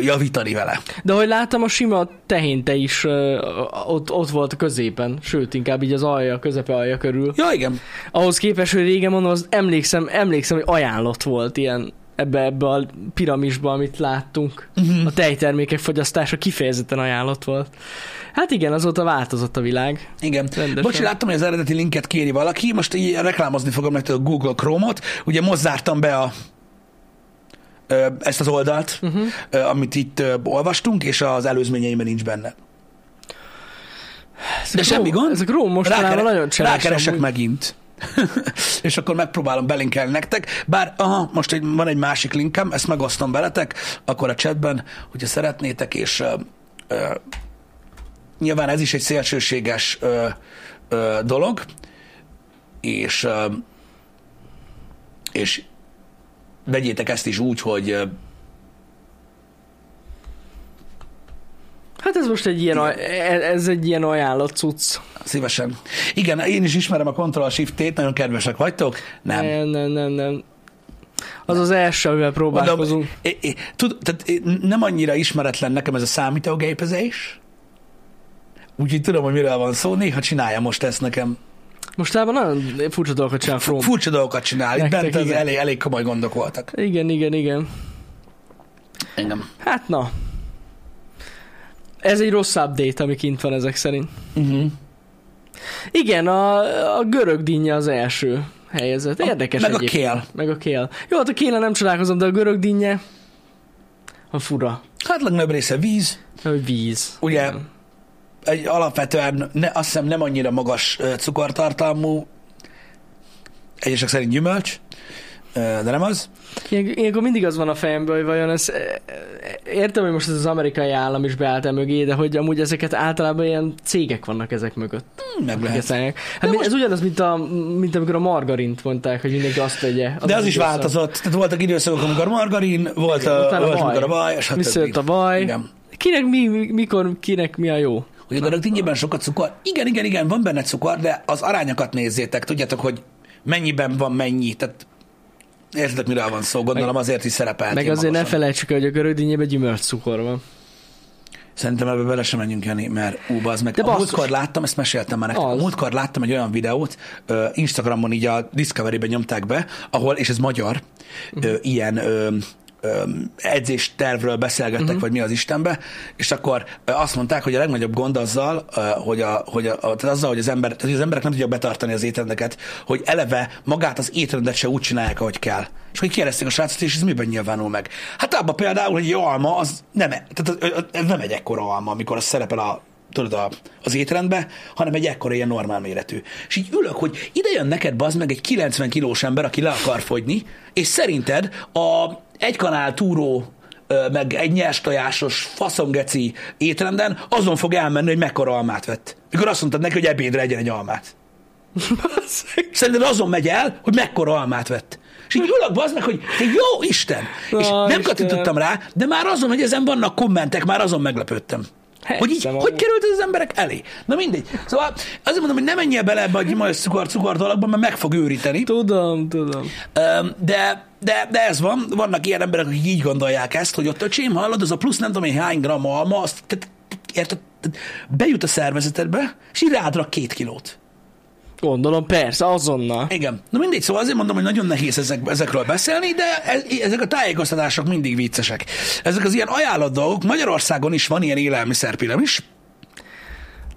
javítani vele. De ahogy láttam, a sima tehinte is ott, ott volt a középen, sőt, inkább így az alja, közepe alja körül. Ja, igen. Ahhoz képest, hogy régen mondom, az emlékszem, emlékszem, hogy ajánlott volt ilyen ebbe, ebbe a piramisba, amit láttunk. Uh-huh. A tejtermékek fogyasztása kifejezetten ajánlott volt. Hát igen, azóta változott a világ. Igen. Rendesen. Bocsi, láttam, hogy az eredeti linket kéri valaki, most így reklámozni fogom nektek a Google Chrome-ot. Ugye most zártam be a ezt az oldalt, Uh-huh. amit itt olvastunk, és az előzményeimben nincs benne. De semmi gond. Ezek Róm mostanában nagyon cseles. Rákeresek amúgy. megint. és akkor megpróbálom belinkelni nektek. Bár, aha, most egy, van egy másik linkem, ezt megosztom veletek, akkor a chatben, hogyha szeretnétek, és ö, ö, nyilván ez is egy szélsőséges ö, ö, dolog, és ö, és vegyétek ezt is úgy, hogy Hát ez most egy ilyen, aj- e- ez egy ilyen ajánlott cucc. szívesen. Igen, én is ismerem a Ctrl Shift-t, nagyon kedvesek vagytok. Nem. Nem, nem, nem, nem. Az az első, amivel próbálkozunk. Mondom, é, é, tud, tehát é, nem annyira ismeretlen nekem ez a számítógépezés, úgyhogy tudom, hogy miről van szó, néha csinálja most ezt nekem. Mostában nagyon furcsa dolgokat csinál Chrome. Furcsa dolgokat csinál, itt Nektek bent az igen. elég, elég komoly gondok voltak. Igen, igen, igen. Engem. Hát na. Ez egy rossz update, ami kint van ezek szerint. Uh-huh. Igen, a, a görög dinnye az első helyezett. Érdekes Meg a egyébként. kél. Meg a kél. Jó, hát a kéle nem csodálkozom, de a görög dinnye a fura. Hát legnagyobb része víz, Hogy víz. Ugye, Igen. egy alapvetően ne, azt hiszem nem annyira magas cukortartalmú, egyesek szerint gyümölcs, de nem az. Ilyen- Ilyenkor mindig az van a fejemben, hogy vajon ez... Értem, hogy most ez az amerikai állam is beállt mögé, de hogy amúgy ezeket általában ilyen cégek vannak ezek mögött. Hm, Meg lehet. Hát mi, most- ez ugyanaz, mint, a, mint amikor a margarint mondták, hogy mindenki azt vegye. De az is változott. Tehát voltak időszakok, amikor margarin, volt, Igen, a, volt vaj. amikor a vaj, és Visszajött a vaj. Igen. Kinek mi, mi- mikor, kinek mi a jó? Hogy a dinnyében sokat cukor. Igen, igen, igen, van benne cukor, de az arányokat nézzétek. Tudjátok, hogy mennyiben van mennyi. Tehát értitek, miről van szó. Gondolom azért is szerepelt. Meg azért ne magasan. felejtsük el, hogy a görög dinnyében gyümölcscukor van. Szerintem ebbe bele sem menjünk, Jani, mert ú, az meg. De a múltkor láttam, ezt meséltem már nektek. A múltkor láttam egy olyan videót, Instagramon így a Discovery-ben nyomták be, ahol, és ez magyar, ö, ilyen edzéstervről beszélgettek, uh-huh. vagy mi az Istenbe, és akkor azt mondták, hogy a legnagyobb gond azzal, hogy, a, hogy, a, tehát azzal, hogy az, ember, tehát, hogy az emberek nem tudják betartani az étrendeket, hogy eleve magát az étrendet se úgy csinálják, ahogy kell. És hogy kérdezték a srácot, és ez miben nyilvánul meg? Hát abban például, hogy egy alma, az nem, e- tehát az- ez nem egy ekkora alma, amikor az szerepel a, tudod, a, az étrendbe, hanem egy ekkora ilyen normál méretű. És így ülök, hogy ide jön neked bazd meg egy 90 kilós ember, aki le akar fogyni, és szerinted a egy kanál túró meg egy nyers tojásos faszongeci étrenden azon fog elmenni, hogy mekkora almát vett. Mikor azt mondtad neki, hogy ebédre legyen egy almát. Szerinted azon megy el, hogy mekkora almát vett. És így ülök meg, hogy te jó Isten! Na, és nem Istenem. kattintottam rá, de már azon, hogy ezen vannak kommentek, már azon meglepődtem. Hogy így, hogy került ez az emberek elé? Na mindegy. Szóval azért mondom, hogy nem menjél bele ebbe a gyümölcs cukor, cukor dologba, mert meg fog őríteni. Tudom, tudom. De, de, de ez van, vannak ilyen emberek, akik így gondolják ezt, hogy ott öcsém, hallod, az a plusz nem tudom én hány gram alma, azt, érted, bejut a szervezetedbe, és így rádrak két kilót. Gondolom, persze, azonnal. Igen. Na mindegy, szóval azért mondom, hogy nagyon nehéz ezek, ezekről beszélni, de ez, ezek a tájékoztatások mindig viccesek. Ezek az ilyen ajánlott dolgok, Magyarországon is van ilyen élelmiszerpiramis,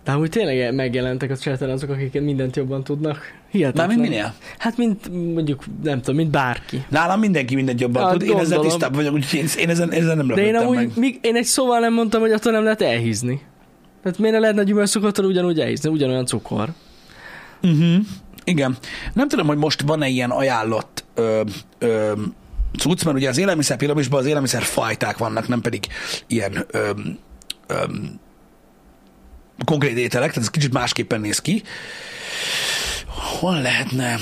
De úgy tényleg megjelentek a chaten azok, akik mindent jobban tudnak. Hihetetlen. Mármint minél? Hát, mint mondjuk, nem tudom, mint bárki. Nálam mindenki mindent jobban Hát tud, én ezzel gondolom. tisztább vagyok, úgyhogy én, én ezen, ezen nem De én amúgy, meg. még, én egy szóval nem mondtam, hogy attól nem lehet elhízni. Tehát miért ne lehetne gyümölcscukortól ugyanúgy elhízni, ugyanolyan cukor. Uh-huh. Igen. Nem tudom, hogy most van-e ilyen ajánlott ö, ö, cucc, mert ugye az élelmiszer piramisban az élelmiszer fajták vannak, nem pedig ilyen öm, öm, konkrét ételek, tehát ez kicsit másképpen néz ki. Hol lehetne?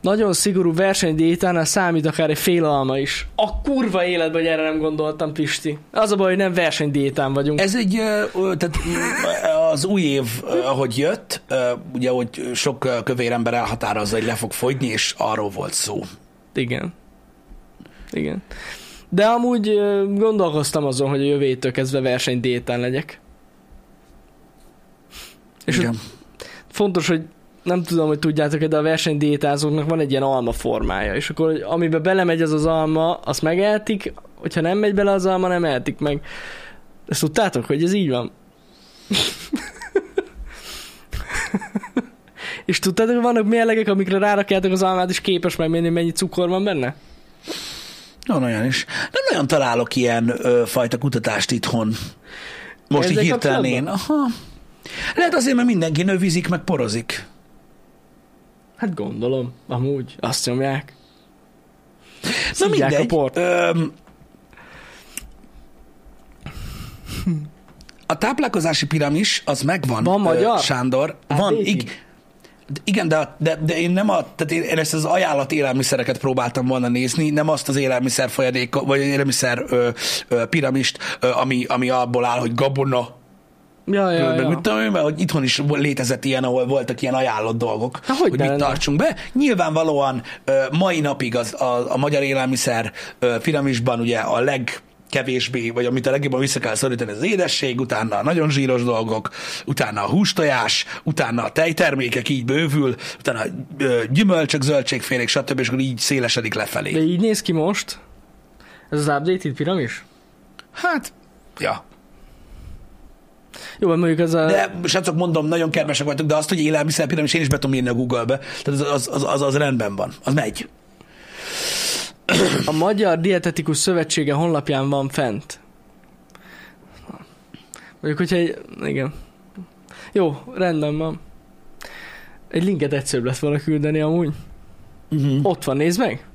Nagyon szigorú versenydiétánál számít akár egy fél alma is. A kurva életben, hogy erre nem gondoltam, Pisti. Az a baj, hogy nem versenydiétán vagyunk. Ez egy, ö, ö, tehát ö, az új év, ahogy jött, ugye, hogy sok kövér ember elhatározza, hogy le fog fogyni, és arról volt szó. Igen. Igen. De amúgy gondolkoztam azon, hogy a jövő héttől kezdve versenydiétán legyek. És Igen. fontos, hogy nem tudom, hogy tudjátok de a versenydiétázóknak van egy ilyen alma formája, és akkor hogy amiben belemegy az az alma, azt megeltik, hogyha nem megy bele az alma, nem eltik meg. Ezt tudtátok, hogy ez így van? és tudtátok, hogy vannak mérlegek, amikre rárakjátok az almát, és képes megmérni, mennyi cukor van benne? Van olyan is. Nem nagyon találok ilyen ö, fajta kutatást itthon. Most így Ezzel hirtelen én. Aha. Lehet azért, mert mindenki növizik, meg porozik. Hát gondolom, amúgy, azt nyomják. Na Szívják a mindegy. port. Öm, a táplálkozási piramis, az megvan. Van magyar? Sándor. Hát van. Ig- igen, de, de, de én nem a, tehát én, én ezt az ajánlat élelmiszereket próbáltam volna nézni, nem azt az élelmiszer folyadék, vagy élelmiszer ö, ö, piramist, ö, ami, ami abból áll, hogy gabona, Ja, ja, meg ja. mit tudom én, mert hogy itthon is létezett ilyen, ahol voltak ilyen ajánlott dolgok, Há, hogy hogy mit lenne? tartsunk be. Nyilvánvalóan ö, mai napig az, a, a magyar élelmiszer ö, piramisban ugye a legkevésbé, vagy amit a legjobban vissza kell szorítani, az édesség, utána a nagyon zsíros dolgok, utána a hústojás, utána a tejtermékek így bővül, utána ö, gyümölcsök, zöldségfélék, stb. és akkor így szélesedik lefelé. De így néz ki most? Ez az updated piramis? Hát, ja. Jó, mert mondjuk az a... De, srácok, mondom, nagyon kedvesek vagytok, de azt, hogy élelmiszer piramis, én is be tudom írni a Google-be. Tehát az, az, az, az, az rendben van. Az megy. A Magyar Dietetikus Szövetsége honlapján van fent. Mondjuk, hogyha egy... Igen. Jó, rendben van. Egy linket egyszerűbb lett volna küldeni amúgy. Uh-huh. Ott van, nézd meg.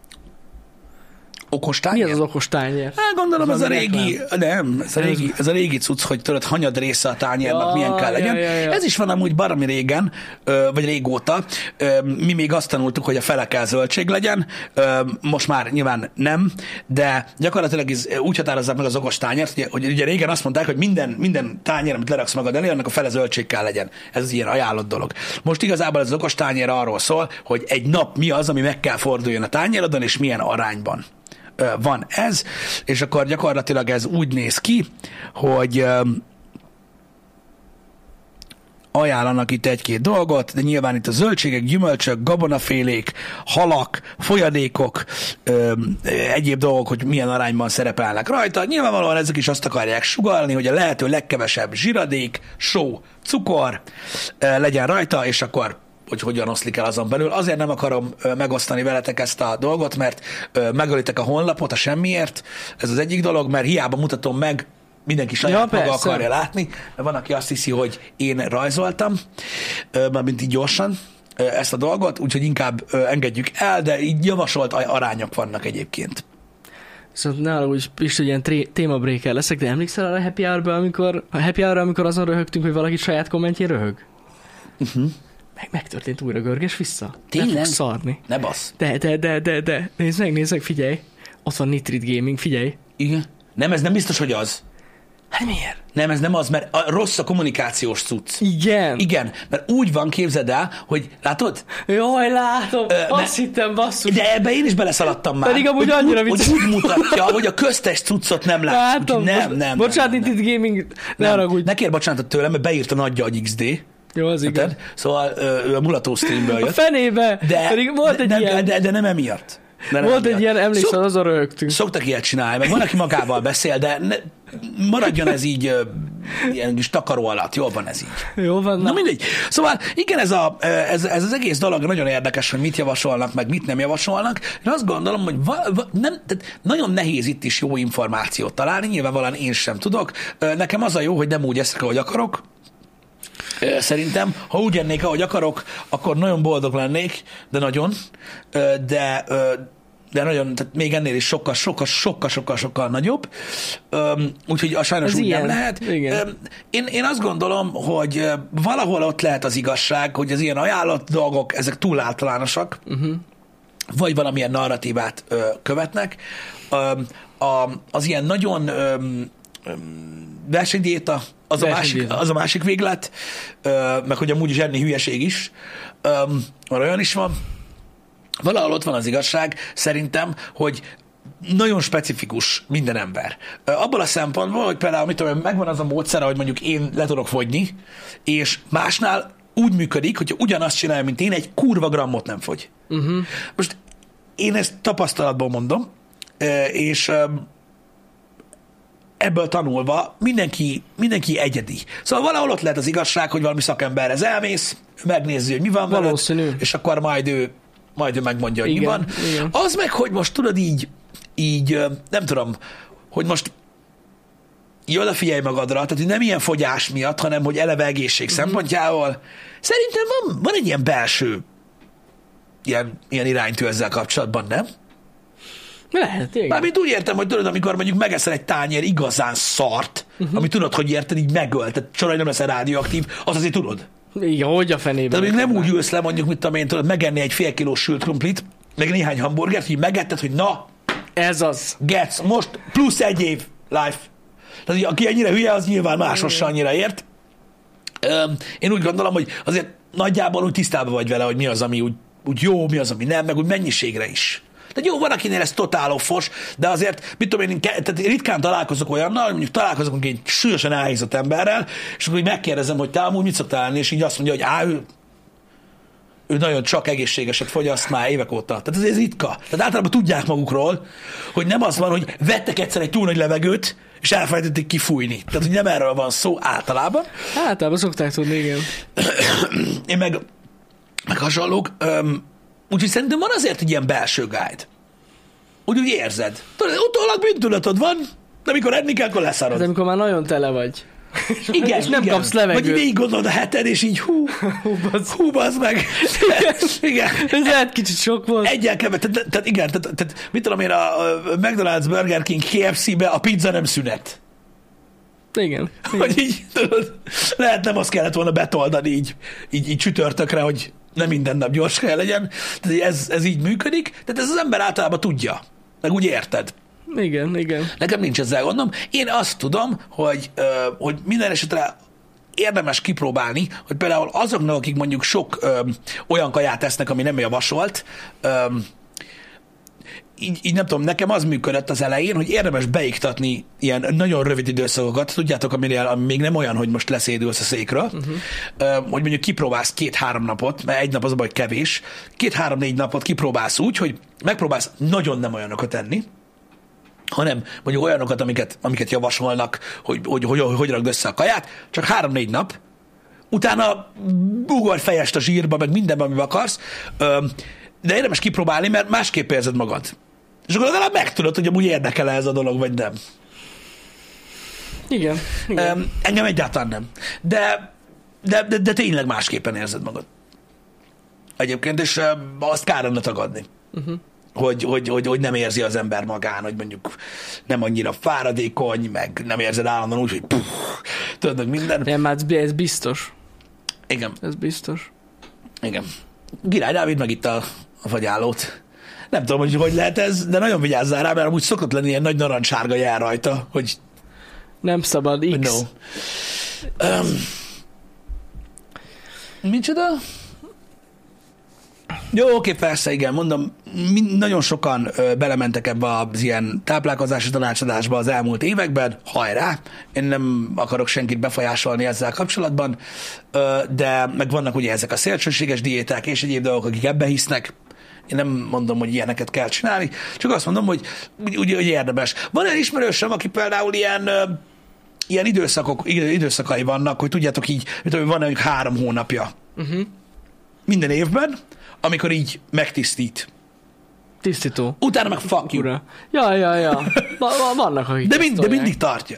Okos Mi tányér? az az okos tányér? Hát gondolom, Ez ez a régi, nem, ez a régi, ez a régi cucc, hogy tudod, hanyad része a tányérnak, Ja, milyen kell legyen. ja, ja, ja. Ez is van amúgy baromi régen, vagy régóta. Mi még azt tanultuk, hogy a fele kell zöldség legyen. Most már nyilván nem, de gyakorlatilag ez úgy határozzák meg az okos tányért, hogy- hogy ugye régen azt mondták, hogy minden, minden tányér, amit leraksz magad elé, annak a fele zöldség kell legyen. Ez az ilyen ajánlott dolog. Most igazából az okos tányér arról szól, hogy egy nap mi az, ami meg kell forduljon a tányérodon, és milyen arányban van ez, és akkor gyakorlatilag ez úgy néz ki, hogy ajánlanak itt egy-két dolgot, de nyilván itt a zöldségek, gyümölcsök, gabonafélék, halak, folyadékok, ö, egyéb dolgok, hogy milyen arányban szerepelnek rajta. Nyilvánvalóan ezek is azt akarják sugalni, hogy a lehető legkevesebb zsiradék, só, cukor ö, legyen rajta, és akkor hogy hogyan oszlik el azon belül. Azért nem akarom megosztani veletek ezt a dolgot, mert megölitek a honlapot a semmiért. Ez az egyik dolog, mert hiába mutatom meg, mindenki saját Ja, maga persze. akarja látni, van, aki azt hiszi, hogy én rajzoltam, ö, mármint így gyorsan ezt a dolgot, úgyhogy inkább engedjük el, de így javasolt arányok vannak egyébként. Szóval nála úgy is ilyen tré- témabréker leszek, de emlékszel arra a happy hour amikor, a happy hour amikor azon röhögtünk, hogy valaki saját kommentjén röhög? Uh-huh. Meg, megtörtént újra görges vissza. Tényleg? Nem szarni. Ne basz. De, de, de, de, de. Nézd meg, nézd meg, figyelj. Ott van Nitrit Gaming, figyelj. Igen. Nem, ez nem biztos, hogy az. Hát miért? Nem, ez nem az, mert a rossz a kommunikációs cucc. Igen. Igen, mert úgy van, képzeld el, hogy látod? Jaj, látom. Ö, Azt ne- hittem, basszus. De ebbe én is beleszaladtam már. Pedig amúgy hogy, annyira úgy- vicces. hogy úgy mutatja, hogy a köztes cuccot nem látsz. Látom. Úgyhogy nem, bocs- nem, Bocsánat, nem, nem, Nitrit Gaming, ne nem. haragudj. Ne kér bocsánatot tőlem, mert beírta nagy agy XD. Jó, az igen. Érted? Szóval ő a mulató streamből A jött. fenébe. De, Pedig volt de, egy nem, ilyen. de, de nem emiatt. De nem Volt egy emiatt. ilyen, emlékszel, Szok, azon röhögtünk. szoktak ilyet csinálni, meg van, aki magával beszél, de ne, maradjon ez így ilyen kis takaró alatt. Jól van ez így. Jó van, Na na. mindegy. Szóval igen, ez, a, ez, ez az egész dolog nagyon érdekes, hogy mit javasolnak, meg mit nem javasolnak. Én azt gondolom, hogy va, va, nem, tehát nagyon nehéz itt is jó információt találni, nyilvánvalóan én sem tudok. Nekem az a jó, hogy nem úgy eszek, ahogy akarok, Szerintem, ha úgy ennék, ahogy akarok, akkor nagyon boldog lennék, de nagyon, de de nagyon, tehát még ennél is sokkal, sokkal, sokkal, sokkal, sokkal nagyobb. Úgyhogy a sajnos Ez úgy ilyen. nem lehet. Igen. Én, én azt gondolom, hogy valahol ott lehet az igazság, hogy az ilyen ajánlott dolgok, ezek túl általánosak, uh-huh. vagy valamilyen narratívát követnek. A, az ilyen nagyon versenydiéta, az a, másik, az a másik véglet, meg hogy amúgy is enni hülyeség is, van olyan is van, valahol ott van az igazság, szerintem, hogy nagyon specifikus minden ember. Ö, Abból a szempontból, hogy például mit tudom, megvan az a módszer, hogy mondjuk én le tudok fogyni, és másnál úgy működik, hogyha ugyanazt csinálja, mint én, egy kurva grammot nem fogy. Uh-huh. Most én ezt tapasztalatból mondom, és ebből tanulva mindenki, mindenki egyedi. Szóval valahol ott lehet az igazság, hogy valami szakemberhez elmész, megnézi, hogy mi van veled, Valószínű. és akkor majd ő, majd ő megmondja, hogy Igen, mi van. igen. Az meg, hogy most tudod így, így nem tudom, hogy most így odafigyelj magadra, tehát hogy nem ilyen fogyás miatt, hanem hogy eleve egészség Mhm. szempontjából. Szerintem van, van egy ilyen belső ilyen, ilyen iránytű ezzel kapcsolatban, nem? Lehet, igen. Mármint úgy értem, hogy tudod, amikor mondjuk megeszel egy tányér igazán szart, uh-huh. ami tudod, hogy érted, így megölt, tehát soha nem leszel rádióaktív, az azért tudod. Igen, hogy a fenében. Tehát még nem úgy ülsz le, mondjuk, mit tudom én, tudod, megenni egy fél kilós sült krumplit, meg néhány hamburgert, hogy megetted, hogy na, Ez az. getsz, most plusz egy év life. Tehát, aki ennyire hülye, az nyilván se annyira ért. Én úgy gondolom, hogy azért nagyjából úgy tisztában vagy vele, hogy mi az, ami úgy, úgy jó, mi az, ami nem, meg úgy mennyiségre is. Tehát jó, van, akinél ez totál offos, de azért, mit tudom én, tehát ritkán találkozok olyannal, hogy mondjuk találkozok egy súlyosan elhízott emberrel, és akkor így megkérdezem, hogy te amúgy mit szoktál lenni, és így azt mondja, hogy á, ő, ő nagyon csak egészségeset fogyaszt már évek óta. Tehát ez, ez ritka. Tehát általában tudják magukról, hogy nem az van, hogy vettek egyszer egy túl nagy levegőt, és elfelejtették kifújni. Tehát, hogy nem erről van szó általában. Általában szokták tudni, igen. Én meg, meg hasonlók. Öm, úgyhogy szerintem van azért egy ilyen belső guide. Úgy úgy érzed. Tudod, utólag bűntudatod van, de amikor enni kell, akkor leszarod. Ez amikor már nagyon tele vagy. Igen, és nem igen. kapsz levegőt. Vagy végig gondolod a heted, és így hú, Hú, bazd. hú, bazd meg. igen. Ez lehet kicsit sok volt. Egyel kevés, tehát, tehát igen, tehát, tehát mit tudom én, a a McDonald's, Burger King, KFC-be a pizza nem szünet. Igen. Hogy így, tudod, lehet nem azt kellett volna betoldani így, így, így csütörtökre, hogy nem minden nap gyors kell legyen. Tehát ez, ez így működik, tehát ez az ember általában tudja. Meg úgy érted. Igen, igen. Nekem nincs ezzel gondom. Én azt tudom, hogy, hogy minden esetre érdemes kipróbálni, hogy például azoknak, akik mondjuk sok ö, olyan kaját esznek, ami nem javasolt, ö, így, így nem tudom, nekem az működött az elején, hogy érdemes beiktatni ilyen nagyon rövid időszakokat, tudjátok, aminél ami még nem olyan, hogy most leszédülsz a székről, uh-huh. hogy mondjuk kipróbálsz két-három napot, mert egy nap az a baj kevés, két-három-négy napot kipróbálsz úgy, hogy megpróbálsz nagyon nem olyanokat enni, hanem mondjuk olyanokat, amiket, amiket javasolnak, hogy hogy, hogy, hogy, hogy rakd össze a kaját, csak három-négy nap, utána ugorj fejest a zsírba, meg mindenben, amiben akarsz, de érdemes kipróbálni, mert másképp érzed magad. És akkor legalább megtudod, hogy amúgy érdekel ez a dolog, vagy nem. Igen. igen. Ö, engem egyáltalán nem. De, de, de, de tényleg másképpen érzed magad. Egyébként, és ö, azt kár lenne tagadni. Uh-huh. Hogy, hogy, hogy, hogy nem érzi az ember magán, hogy mondjuk nem annyira fáradékony, meg nem érzed állandóan úgy, hogy puh, tudod, minden. Nem, hát ez- ez biztos. Igen, Ez biztos. igen. Király Dávid meg itt a, a fagyállót. Nem tudom, hogy hogy lehet ez, de nagyon vigyázzál rá, mert amúgy szokott lenni ilyen nagy narancssárga jár rajta, hogy Nem szabad X. no. Um, micsoda? Jó, oké, persze, igen, mondom, min- nagyon sokan ö, belementek ebbe az ilyen táplálkozási tanácsadásba az elmúlt években, hajrá, én nem akarok senkit befolyásolni ezzel kapcsolatban, ö, de meg vannak ugye ezek a szélsőséges diéták és egyéb dolgok, akik ebbe hisznek, én nem mondom, hogy ilyeneket kell csinálni, csak azt mondom, hogy úgy, úgy, úgy érdemes. Van egy ismerősöm, aki például ilyen ilyen időszakok, idő- időszakai vannak, hogy tudjátok így, mit tudom, van mondjuk három hónapja. Uh-huh. Minden évben, amikor így megtisztít. Tisztító. Utána meg fuck you. Ura. Ja, ja, ja. Va- va- vannak, akik De, mind, de mindig tartja,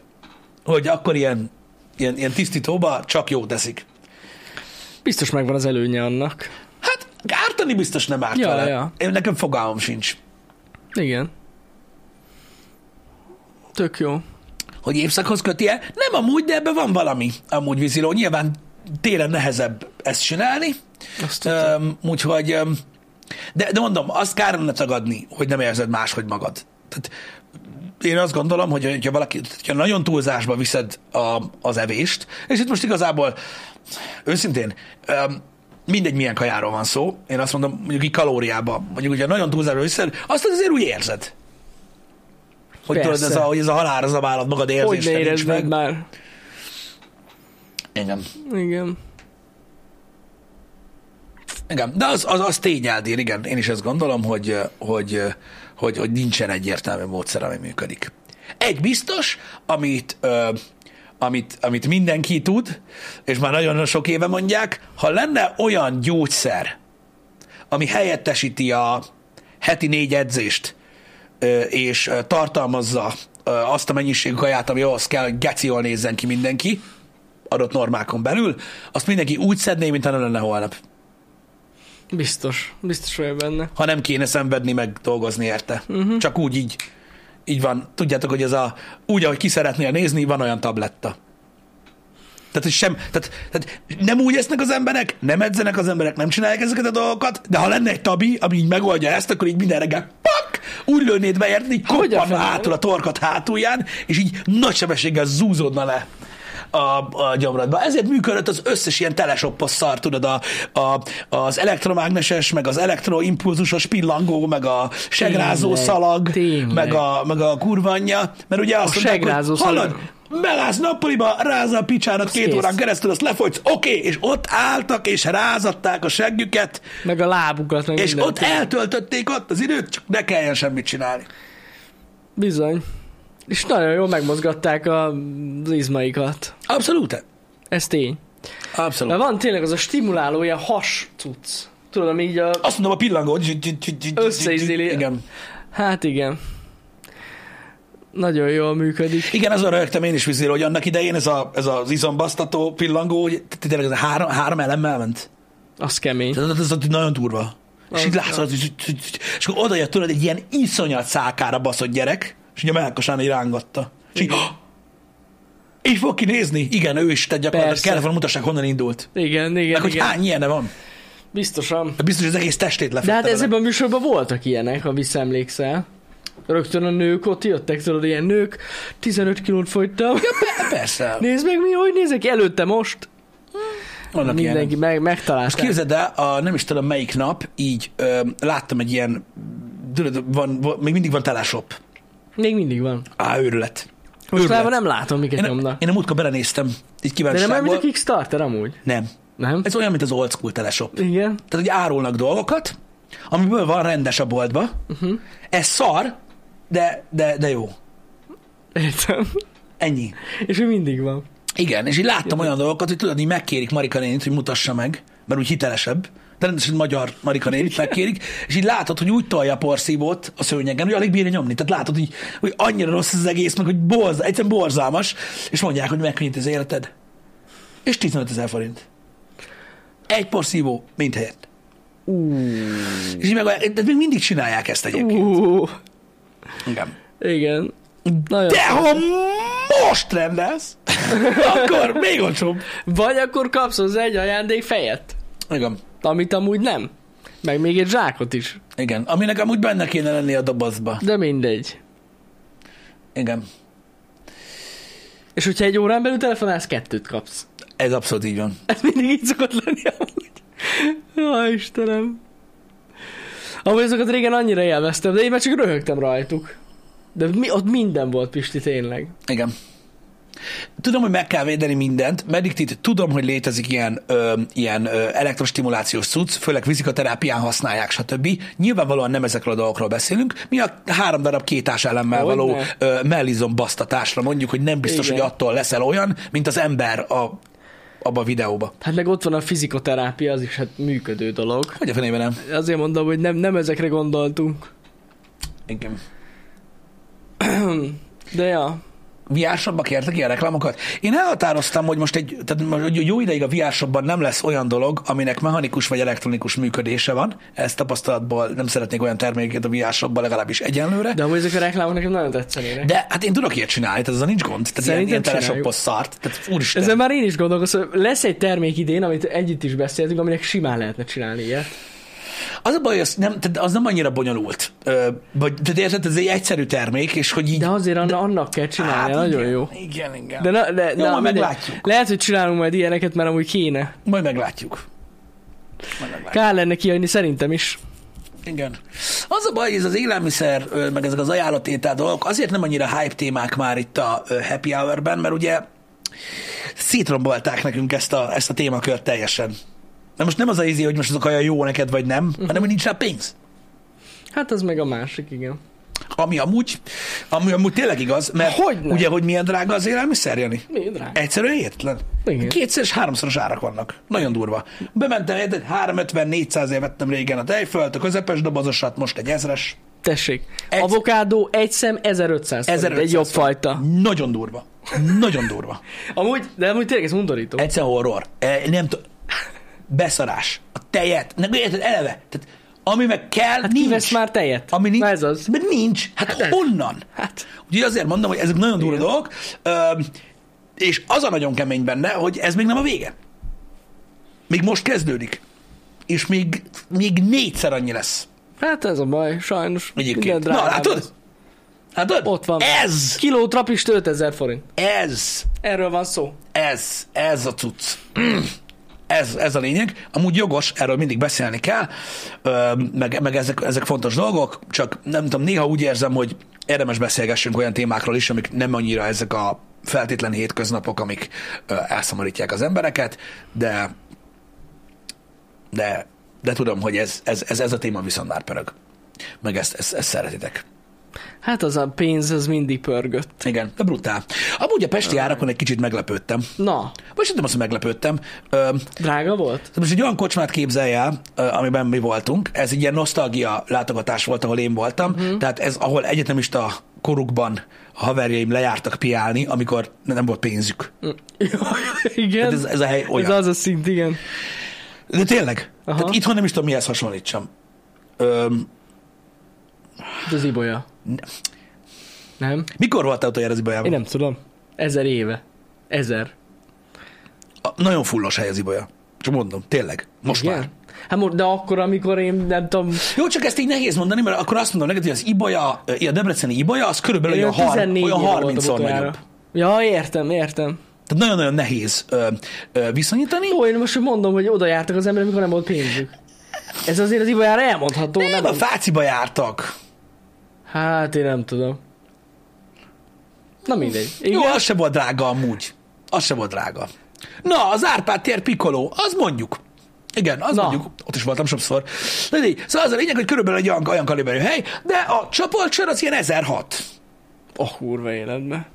hogy akkor ilyen, ilyen, ilyen tisztítóba csak jó teszik. Biztos megvan az előnye annak. Ártani biztos nem árt Ja, vele. ja. Én nekem fogalmam sincs. Igen. Tök jó. Hogy évszakhoz köti -e? Nem amúgy, de ebben van valami. Amúgy víziló. Nyilván télen nehezebb ezt csinálni. Azt. Um, úgyhogy, um, de, de mondom, azt kár lenne tagadni, hogy nem érzed máshogy magad. Tehát én azt gondolom, hogy hogyha valaki, hogyha nagyon túlzásba viszed a, az evést, és itt most igazából őszintén, um, mindegy milyen kajáról van szó, én azt mondom, mondjuk így kalóriába, mondjuk, hogyha nagyon túlzásba viszed, azt azért úgy érzed. Hogy Persze. tudod, ez a, hogy ez a halálra zabálod magad Hogy érzésre ne nincs érezd meg. már. Igen. Igen. Igen, de az, az, az tény Ádír, igen, én is ezt gondolom, hogy, hogy, hogy, hogy nincsen egyértelmű módszer, ami működik. Egy biztos, amit, ö, amit, amit mindenki tud, és már nagyon sok éve mondják, ha lenne olyan gyógyszer, ami helyettesíti a heti négy edzést, és tartalmazza azt a mennyiségű kaját, ami ahhoz kell, hogy geci jól nézzen ki mindenki, adott normákon belül, azt mindenki úgy szedné, mintha nem lenne holnap. Biztos. Biztos vagy benne. ha nem kéne szenvedni, meg dolgozni érte. Uh-huh. Csak úgy így, így van. Tudjátok, hogy ez a, úgy, ahogy ki szeretnél nézni, van olyan tabletta. Tehát, hogy sem, tehát, tehát nem úgy esznek az emberek, nem edzenek az emberek, nem csinálják ezeket a dolgokat, de ha lenne egy tabi, ami így megoldja ezt, akkor így minden reggel pak, úgy lőnéd be, érted, így koppanna hátul a torkat hátulján, és így nagy sebességgel zúzódna le a, a gyomrodba. Ezért működött az összes ilyen telesoppos szar, tudod, a, a, az elektromágneses, meg az elektroimpulzusos pillangó, meg a segrázó Tényleg, szalag, tényleg. meg a, meg a kurvanya, mert ugye azt mondták, segrázó hogy hallod, belász nappaliba, rázza a picsánat két kész. órán keresztül, azt lefogysz, oké, okay, és ott álltak, és rázatták a seggüket, Meg a lábukat, meg és mindent. ott eltöltötték ott az időt, csak ne kelljen semmit csinálni. Bizony. És nagyon jól megmozgatták a, az izmaikat. Abszolút. Ez tény. Abszolút. De van tényleg az a stimuláló ilyen has cucc. Tudod, ami így a... Azt mondom, a pillangó. Összeizéli. Igen. Hát igen. Nagyon jól működik. Igen, azon rögtem én is vizéről, hogy annak idején ez, a, ez az izombasztató pillangó, hogy tényleg ez három, három elemmel ment. Az kemény. Ez, ez nagyon durva. És így látszol, hogy- és akkor oda jött tudod egy ilyen iszonyat szákára baszott gyerek, és így a melkosán így rángatta. És így, így fog kinézni? Igen, ő is, tehát gyakorlatilag kellett volna mutassák, honnan indult. Igen, igen, Meg hogy igen. hány ilyene van. Biztosan. De biztos, hogy az egész testét De lefette hát vele. ezekben a műsorban voltak ilyenek, ha visszaemlékszel. Rögtön a nők ott jöttek, tudod, ilyen nők, 15 kilót fogytam. Persze, Nézd meg, mi, hogy nézek előtte most. vannak Mindenki ilyenek. meg, megtalálta. Képzeld el, a, nem is tudom melyik nap, így ö, láttam egy ilyen, tudod, van, van, még mindig van teleshop. Még mindig van. Á, őrület. Mostanában nem látom, miket Én, nyomnak. én a múltkor belenéztem, így De nem kíváncsiságból. mint a Kickstarter amúgy. Nem. Nem? Ez olyan, mint az old school teleshop. Igen. Tehát, hogy árulnak dolgokat, amiből van rendes a boltba. Uh-huh. Ez szar, de, de, de jó. Értem. Ennyi. És ő mindig van. Igen, és így láttam olyan dolgokat, hogy tudod, így megkérik Marika nénit, hogy mutassa meg, mert úgy hitelesebb. De rendesen magyar Marika nénit megkérik, és így látod, hogy úgy tolja a porszívót a szőnyegen, hogy alig bírja nyomni. Tehát látod, hogy, hogy annyira rossz az egész, meg hogy borz, egyszerűen borzalmas, és mondják, hogy megkönnyít az életed. És 15 ezer forint. Egy porszívó, mint helyett. Uh. És így meg, de még mindig csinálják ezt egyébként. Uh. Igen. Igen. Nagyon De ha most rendelsz, akkor még olcsóbb. Vagy akkor kapsz hozzá egy ajándék fejet, Igen. amit amúgy nem. Meg még egy zsákot is. Igen. Aminek amúgy benne kéne lenni a dobozba. De mindegy. Igen. És hogyha egy órán belül telefonálsz, kettőt kapsz. Ez abszolút így van. Ez mindig így szokott lenni amúgy. Jó, Istenem. Amúgy azokat régen annyira élveztem, de én már csak röhögtem rajtuk. De mi, ott minden volt, Pisti, tényleg. Igen. Tudom, hogy meg kell védeni mindent, Medictit tudom, hogy létezik ilyen, ö, ilyen ö, elektrostimulációs cucc, főleg fizikaterápián használják, stb. Nyilvánvalóan nem ezekről a dolgokról beszélünk. Mi a három darab kétás elemmel való ö, mellizom basztatásra mondjuk, hogy nem biztos, Igen. hogy attól leszel olyan, mint az ember a, abba a videóba. Hát meg ott van a fizikoterápia, az is hát működő dolog. Hogy a fenében nem? Azért mondom, hogy nem, nem ezekre gondoltunk. Igen. De ja, VR kértek ilyen reklámokat. Én elhatároztam, hogy most egy, tehát most hogy jó ideig a VR nem lesz olyan dolog, aminek mechanikus vagy elektronikus működése van. Ezt tapasztalatból nem szeretnék olyan terméket a VR legalábbis egyenlőre. De amúgy ezek a reklámok nekem nagyon tetszenének. De hát én tudok ilyet csinálni, tehát ez a nincs gond. Tehát ilyen, Szerintem ilyen csináljuk. telesoppos szart. Tehát úristen. Ezzel már én is gondolkozom, lesz egy termék idén, amit együtt is beszéltünk, aminek simán lehetne csinálni ilyet. Az a baj, az nem, tehát az nem annyira bonyolult. Ö, vagy, tehát érted, ez egy egyszerű termék, és hogy így... De azért anna, annak kell csinálni, hát, nagyon igen, jó. Igen, igen. De, na, de Jó, na, majd meglátjuk. Lehet, hogy csinálunk majd ilyeneket, mert amúgy kéne. Majd meglátjuk. Majd meglátjuk. Kár lenne kiadni, szerintem is. Igen. Az a baj, ez az élelmiszer, meg ezek az ajánlatétel dolgok azért nem annyira hype témák már itt a happy hour-ben, mert ugye szétrombolták nekünk ezt a, ezt a témakört teljesen. De most nem az a izé, hogy most azok olyan jó neked, vagy nem, uh-huh. hanem hogy nincs rá pénz. Hát az meg a másik, igen. Ami amúgy, ami amúgy tényleg igaz, mert Hogyne? ugye, hogy milyen drága az élelmiszer, Jani? Mi drága? Egyszerűen értlen. Igen. Kétszer és háromszoros árak vannak. Nagyon durva. Bementem, érted, 350-400 év vettem régen a tejfölt, a közepes dobozosat, most egy ezres. Tessék. Egy- Avokádó egy szem 1500 forint, 1500 egy jobb fajta. Nagyon durva. Nagyon durva. Amúgy, de amúgy tényleg ez undorító. Egyszer horror. E, nem tudom. Beszarás. A tejet. Nem, érted, eleve. Tehát, ami meg kell, Hát nincs. kivesz már tejet. Ami nincs. Na ez az. Mert nincs. Hát, Hát honnan? Hát. Úgyhogy azért mondom, hogy ezek nagyon durva dolgok, ö, és az a nagyon kemény benne, hogy ez még nem a vége. Még most kezdődik. És még, még négyszer annyi lesz. Hát ez a baj, sajnos. Egyébként. Na, látod? lesz. Látod? Ott van. Ez, Kiló trapist 5000 forint. ez, Erről van szó. ez, ez a cucc. Ez, ez a lényeg. Amúgy jogos, erről mindig beszélni kell, meg, meg ezek, ezek fontos dolgok, csak nem tudom, néha úgy érzem, hogy érdemes beszélgessünk olyan témákról is, amik nem annyira ezek a feltétlen hétköznapok, amik elszomorítják az embereket, de de, de tudom, hogy ez, ez, ez, ez a téma viszont már pörög. Meg ezt, ezt, ezt szeretitek. Hát az a pénz, az mindig pörgött. Igen, de brutál. Amúgy a pesti árakon egy kicsit meglepődtem. Na, Vagy sem azt, hogy meglepődtem. Ö, drága volt? Most egy olyan kocsmát képzelj el, amiben mi voltunk. Ez egy ilyen nosztalgia látogatás volt, ahol én voltam. Uh-huh. Tehát ez, ahol egyetemista korukban a haverjaim lejártak piálni, amikor nem volt pénzük. igen. Tehát ez, ez a hely olyan. ez az a szint, igen. De tényleg. Aha. Tehát itthon nem is tudom, mihez hasonlítsam. Öm, De az ibolya. Nem? mikor voltál utoljára az Ibolyában? Én nem tudom. Ezer éve. Ezer. A, nagyon fullos hely az Ibolya. Csak mondom, tényleg. Most Igen? már. Hát most, de akkor, amikor én nem tudom, Jó, csak ezt így nehéz mondani, mert akkor azt mondom neked, hogy az Ibolya, a debreceni Ibolya, az körülbelül én olyan, har- 14 olyan éve voltam 30-szor utoljára. nagyobb. Ja, értem, értem. Tehát nagyon-nagyon nehéz ö, ö, viszonyítani. Jó, én most mondom, hogy oda jártak az emberek, amikor nem volt pénzük. Ez azért az ibolyára elmondható, Nem, nem? a fáciba jártak. Hát én nem tudom. Na mindegy. Jó, Igen? az se volt drága amúgy. Az se volt drága. Na, az Árpád tér Piccolo, az mondjuk. Igen, az Na. mondjuk, ott is voltam sokszor. De így, szóval az a lényeg, hogy körülbelül egy olyan, olyan kaliberű hely, de a csapolcsör az ilyen 1006. Oh, kurva életbe.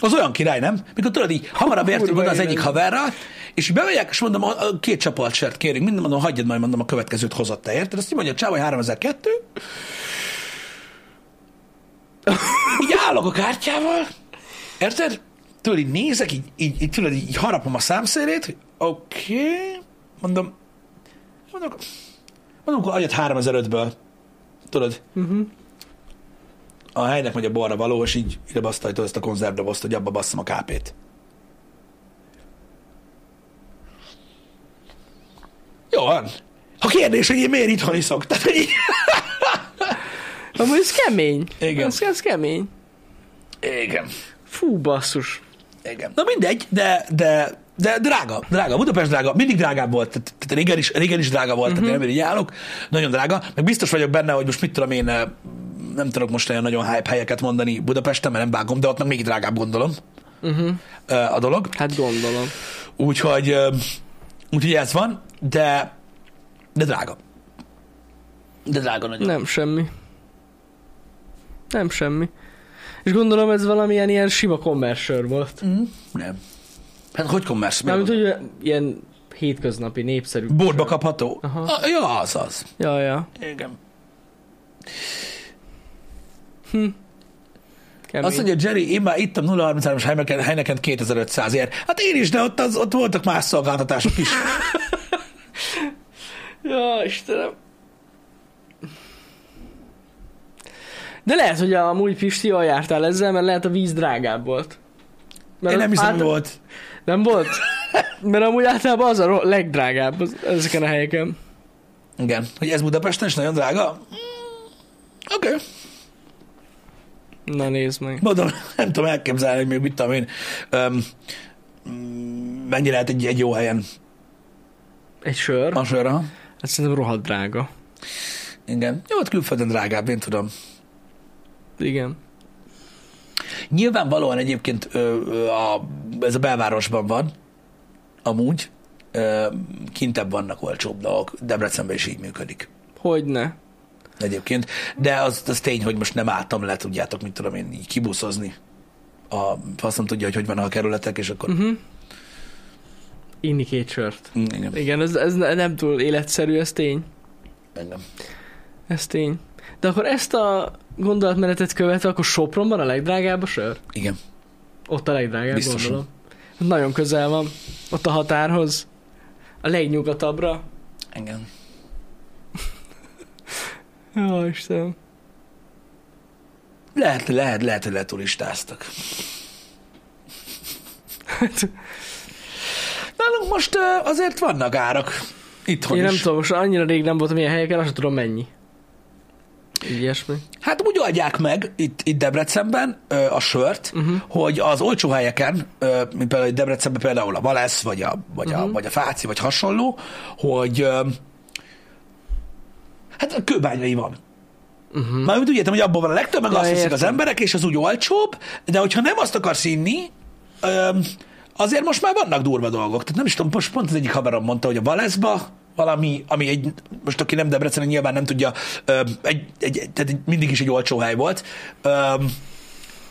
Az olyan király, nem? Mikor tudod így, hamarabb értünk oda az egyik haverral, és bemegyek, és mondom, a, a két csapolcsört kérünk, minden mondom, hagyjad majd, mondom, a következőt hozott te, érted? Azt így mondja, csávaj 3002, így állok a kártyával, érted? Tudod, így nézek, így, így, így tudod, így harapom a számszérét, hogy oké, okay. mondom, mondom, mondom, akkor adjad 3005-ből, tudod, Uh-huh. a helynek megy a balra való, és így ide basztajtod ezt a konzervdobozt, hogy abba basszam a kápét. Jó van. Ha kérdés, hogy én miért itthon iszok? Tehát, hogy. Amúgy ez kemény. Igen. Ez, ez kemény. Igen. Fú, basszus. Igen. Na mindegy, de, de, de drága, drága. Budapest drága, mindig drágább volt. Tehát, régen, is, régen is drága volt, uh-huh. tehát én nem így állok. Nagyon drága. Meg biztos vagyok benne, hogy most mit tudom én, eh, nem tudok most olyan nagyon hype helyeket mondani Budapesten, mert nem vágom, de ott meg még drágább gondolom Uh-huh. eh, a dolog. Hát gondolom. Úgyhogy, ö, úgyhogy ez van, de, de drága. De drága nagyon. Nem semmi. Nem semmi. És gondolom ez valamilyen ilyen sima commercial volt. Mm, nem. Hát hogy kommersz? Mármint, hogy ilyen hétköznapi, népszerű. Bordba kapható? Aha. A, ja, az az. Ja, ja. Igen. Hm. Kemény. Azt mondja Jerry, én már ittam 033-as Heineken, Heineken 2500 ért. Hát én is, de ott, az, ott voltak más szolgáltatások is. Ja, Istenem. De lehet, hogy amúgy Pisti jól jártál ezzel, mert lehet a víz drágább volt. Mert Én nem hiszem, át- volt. Nem volt? Mert amúgy általában az a legdrágább az, ezeken a helyeken. Igen. Hogy ez Budapesten is nagyon drága? Mm, Oké. Okay. Na nézd meg. Mondom, nem tudom elképzelni, hogy még mit tudom én. Um, mennyi lehet egy, egy jó helyen Egy sör? a sör, aha. Hát szerintem rohadt drága. Igen. Jó, ott külföldön drágább, én tudom. Igen. Nyilvánvalóan egyébként ö, ö, a, ez a belvárosban van, amúgy, ö, kintebb vannak olcsóbb dolgok, Debrecenben is így működik Hogyne. egyébként, de az, az tény, hogy most nem álltam le, tudjátok, mit tudom én, így kibuszozni. A faszom tudja, hogy hogy vannak a kerületek, és akkor... Uh-huh. Két sört. Mm, Igen, Igen, ez, ez ne- nem túl életszerű, ez tény. engem. Ez tény. De akkor ezt a gondolatmenetet követve, akkor Sopronban a legdrágább a sör? Igen. Ott a legdrágább, Biztosan. gondolom. Nagyon közel van. Ott a határhoz. A legnyugatabbra. Engem. Jó, Istenem. Lehet, lehet, lehet, hogy leturistáztak. Hát, Nálunk most azért vannak árak. Itthon Én is. nem tudom, most annyira rég nem voltam ilyen helyeken, azt sem tudom mennyi. Ilyesmi. Hát úgy oldják meg itt, itt Debrecenben ö, a sört, uh-huh. hogy az olcsó helyeken, ö, mint például Debrecenben például a Valesz, vagy a, vagy, uh-huh. a, Mhm. vagy a Fáci, vagy hasonló, hogy ö, hát a kőbányai van. Uh-huh. Már úgy értem, hogy abban van a legtöbb, meg Ja, azt veszik az emberek, és az úgy olcsóbb, de hogyha nem azt akarsz inni, ö, azért most már vannak durva dolgok. Tehát nem is tudom, most pont az egyik haverom mondta, hogy a Valeszba valami, ami egy, most aki nem Debrecen, nyilván nem tudja, egy, egy, tehát mindig is egy olcsó hely volt.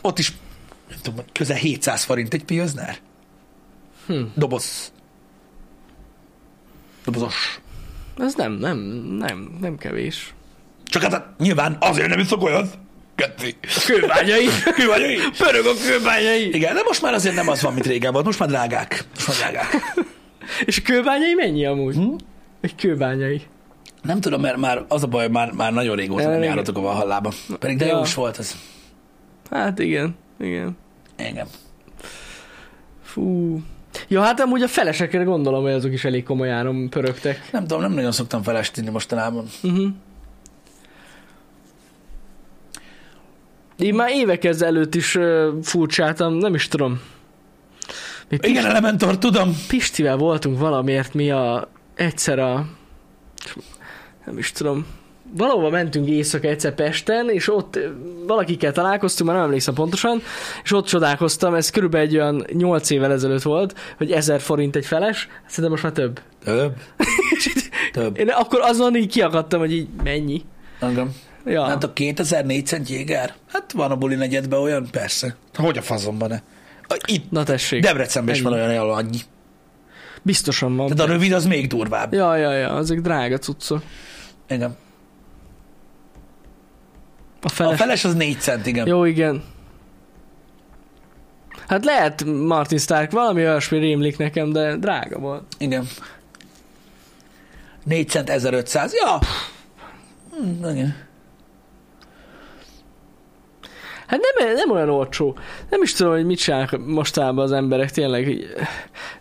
Ott is, nem tudom, közel 700 forint egy pilsner. Hm. Doboz. Dobozos. Ez nem, nem, nem, nem kevés. Csak hát nyilván azért nem iszok olyat. Ketté. Kőbányai! Kőbányai. Pörög a kőbányai! Igen, de most már azért nem az van, mint régen volt. Most már drágák. Most már drágák. És a kőbányai mennyi amúgy? Hm? Egy kőbányai. Nem tudom, mert már az a baj, már, már nagyon régóta nem járatok a Valhallába. Pedig de Ja. jó is volt ez. Hát igen, igen. Igen. Fú. Ja, hát amúgy a felesekre gondolom, hogy azok is elég komoly áron pörögtek. Nem tudom, nem nagyon szoktam felestini mostanában. Uh-huh. Én már évek ezelőtt is uh, furcsáltam, nem is tudom. Mi Pist- Igen, Elementor, tudom. Pistivel voltunk valamiért, mi a, egyszer a, nem is tudom, valahova mentünk éjszaka egyszer Pesten, és ott valakikkel találkoztunk, már nem emlékszem pontosan, és ott csodálkoztam, ez körülbelül egy olyan 8 évvel ezelőtt volt, hogy 1000 forint egy feles, szerintem most már több. Több. Több. Én akkor azon így kiakadtam, hogy így mennyi. Engem. Ja. Hát a 2004 cent jéger? Hát van a buli negyedben olyan, persze. Hogy a fazomban ne? A- Itt Na tessék. Debrecenben is van olyan, ahol annyi. Biztosan van. Tehát a rövid az még durvább. Ja, ja, ja, azok drága cuccok. Igen. A A feles. feles az 4 cent, igen. Jó, igen. Hát lehet Martin Stark, valami olyasmi rémlik nekem, de drága volt. Igen. 4 cent 1500. Ja. Hm, igen. Hát nem, nem olyan olcsó. Nem is tudom, hogy mit csinálnak mostában az emberek tényleg.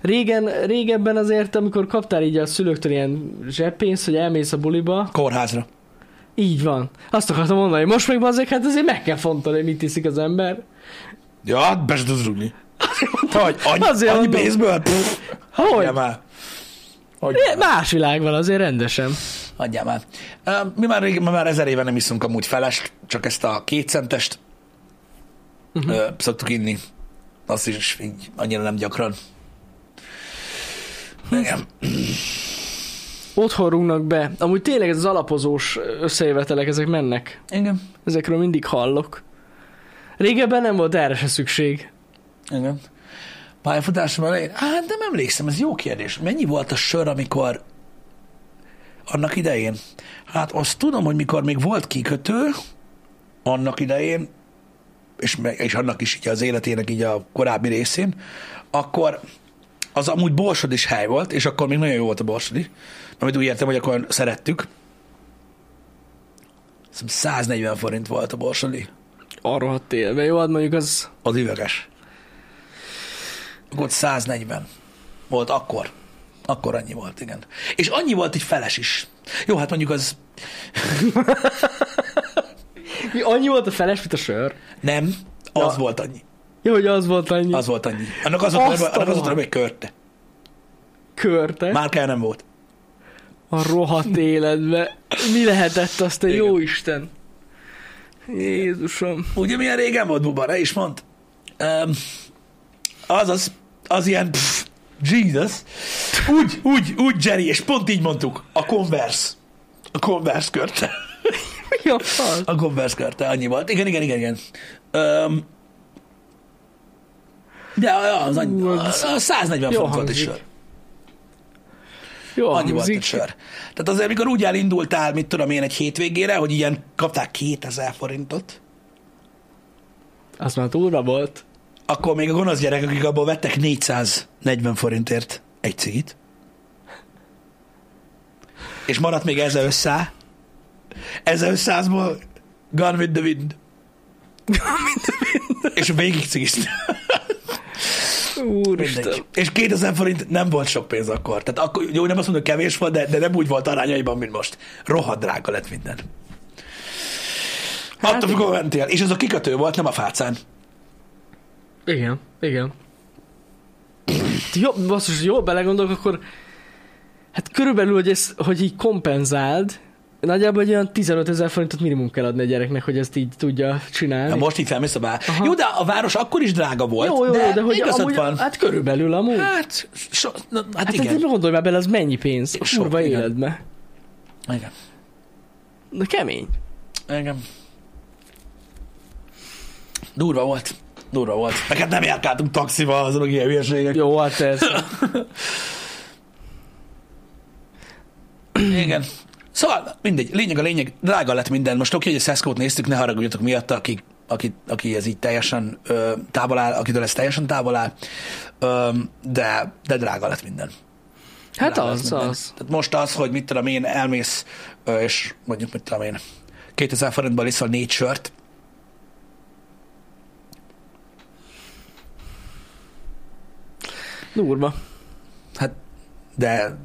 Régen, régebben azért, amikor kaptál így a szülőktől ilyen zseppénzt, hogy elmész a buliba, Kórházra. így van. Azt akartam mondani, most meg azért, hát azért meg kell fontolni, hogy mit iszik az ember. Ja, hát be se tudsz rúgni. Hogy? Annyi, Azért annyi pénzből? Hogy? Már. Hogy? Más világ van azért rendesen. Hagyjál már. Mi már, rég, mi már ezer éve nem iszunk amúgy felest, csak ezt a kétcentest Uh-huh. szoktuk inni. Azt is így annyira nem gyakran. Igen. Otthon rúgnak be. Amúgy tényleg ez az alapozós összejövetelek, ezek mennek. Igen. Ezekről mindig hallok. Régebben nem volt erre se szükség. Igen. Pályafutásom elején? Hát nem emlékszem, ez jó kérdés. Mennyi volt a sör, amikor annak idején? Hát azt tudom, hogy mikor még volt kikötő, annak idején és, és annak is így az életének így a korábbi részén, akkor az amúgy borsod is hely volt, és akkor még nagyon jó volt a borsodi, amit úgy értem, hogy akkor szerettük. Hiszem 140 forint volt a borsodi, Arra hat élve, jó, hát mondjuk az... az üveges. Akkor 140 volt akkor. Akkor annyi volt, igen. És annyi volt egy feles is. Jó, hát mondjuk az annyi volt a feles, mint a sör? nem, az Ja. volt annyi. Jó, hogy az volt annyi. Az volt annyi. Annak az volt, annak az volt, körte. Körte. Márkája nem volt. A rohadt életbe. Mi lehetett azt a Igen. jó Isten? Jézusom. Ugye milyen régen volt Buba, ne is mond. Um, az az, az ilyen, pff, Jesus. Úgy, úgy, úgy, Jerry, és pont így mondtuk. A Converse. A Converse körte. A fasz? A Converse körte, annyi volt. Igen, igen, igen, igen. Um, de az annyi, a, a 140 Jó font volt egy hangzik. sör. Jó Annyi volt egy sör. Tehát azért, amikor úgy elindultál, mit tudom én, egy hétvégére, hogy ilyen kapták 2000 forintot, Az már túlra volt. akkor még a gonosz gyerek, akik abból vettek 440 forintért egy cigit, és maradt még 1500, 1500-ból Gone with the Wind. és végig cigiztem. Úristen. És 2000 forint nem volt sok pénz akkor. Tehát akkor, jó, nem azt mondom, hogy kevés volt, de, de nem úgy volt arányaiban, mint most. Rohadt drága lett minden. Hát, Attól, mikor mentél. És ez a kikötő volt, nem a fácán. Igen, igen. Jó, basszus, jó, belegondolok, akkor hát körülbelül, hogy, ez, hogy így kompenzáld, nagyjából egy olyan 15 ezer forintot minimum kell adni a gyereknek, hogy ezt így tudja csinálni. Na most így felmész a. Aha. Jó, de a város akkor is drága volt. jó, jó, de, de hogy igazad amúgy, van. hát körülbelül amúgy. Hát, Hát, so, na, hát, hát igen. igen. gondolj már bele, az mennyi pénz a Sok, kurva igen. életbe. igen. De kemény. Igen. Durva volt. Durva volt. Meg hát nem járkáltunk taxival, azok ilyen hülyeségek. Jó, hát persze. Igen. Szóval mindegy, lényeg a lényeg, drága lett minden. Most oké, hogy a Szeszkót néztük, ne haragudjatok miatta, aki, aki, aki ez így teljesen ö, távol áll, akitől ez teljesen távol áll, ö, de, de drága lett minden. Hát Drága az, minden. az. Tehát most az, hogy mit tudom én, elmész, ö, és mondjuk mit tudom én, 2000 forintból iszol négy sört, Durva. hát de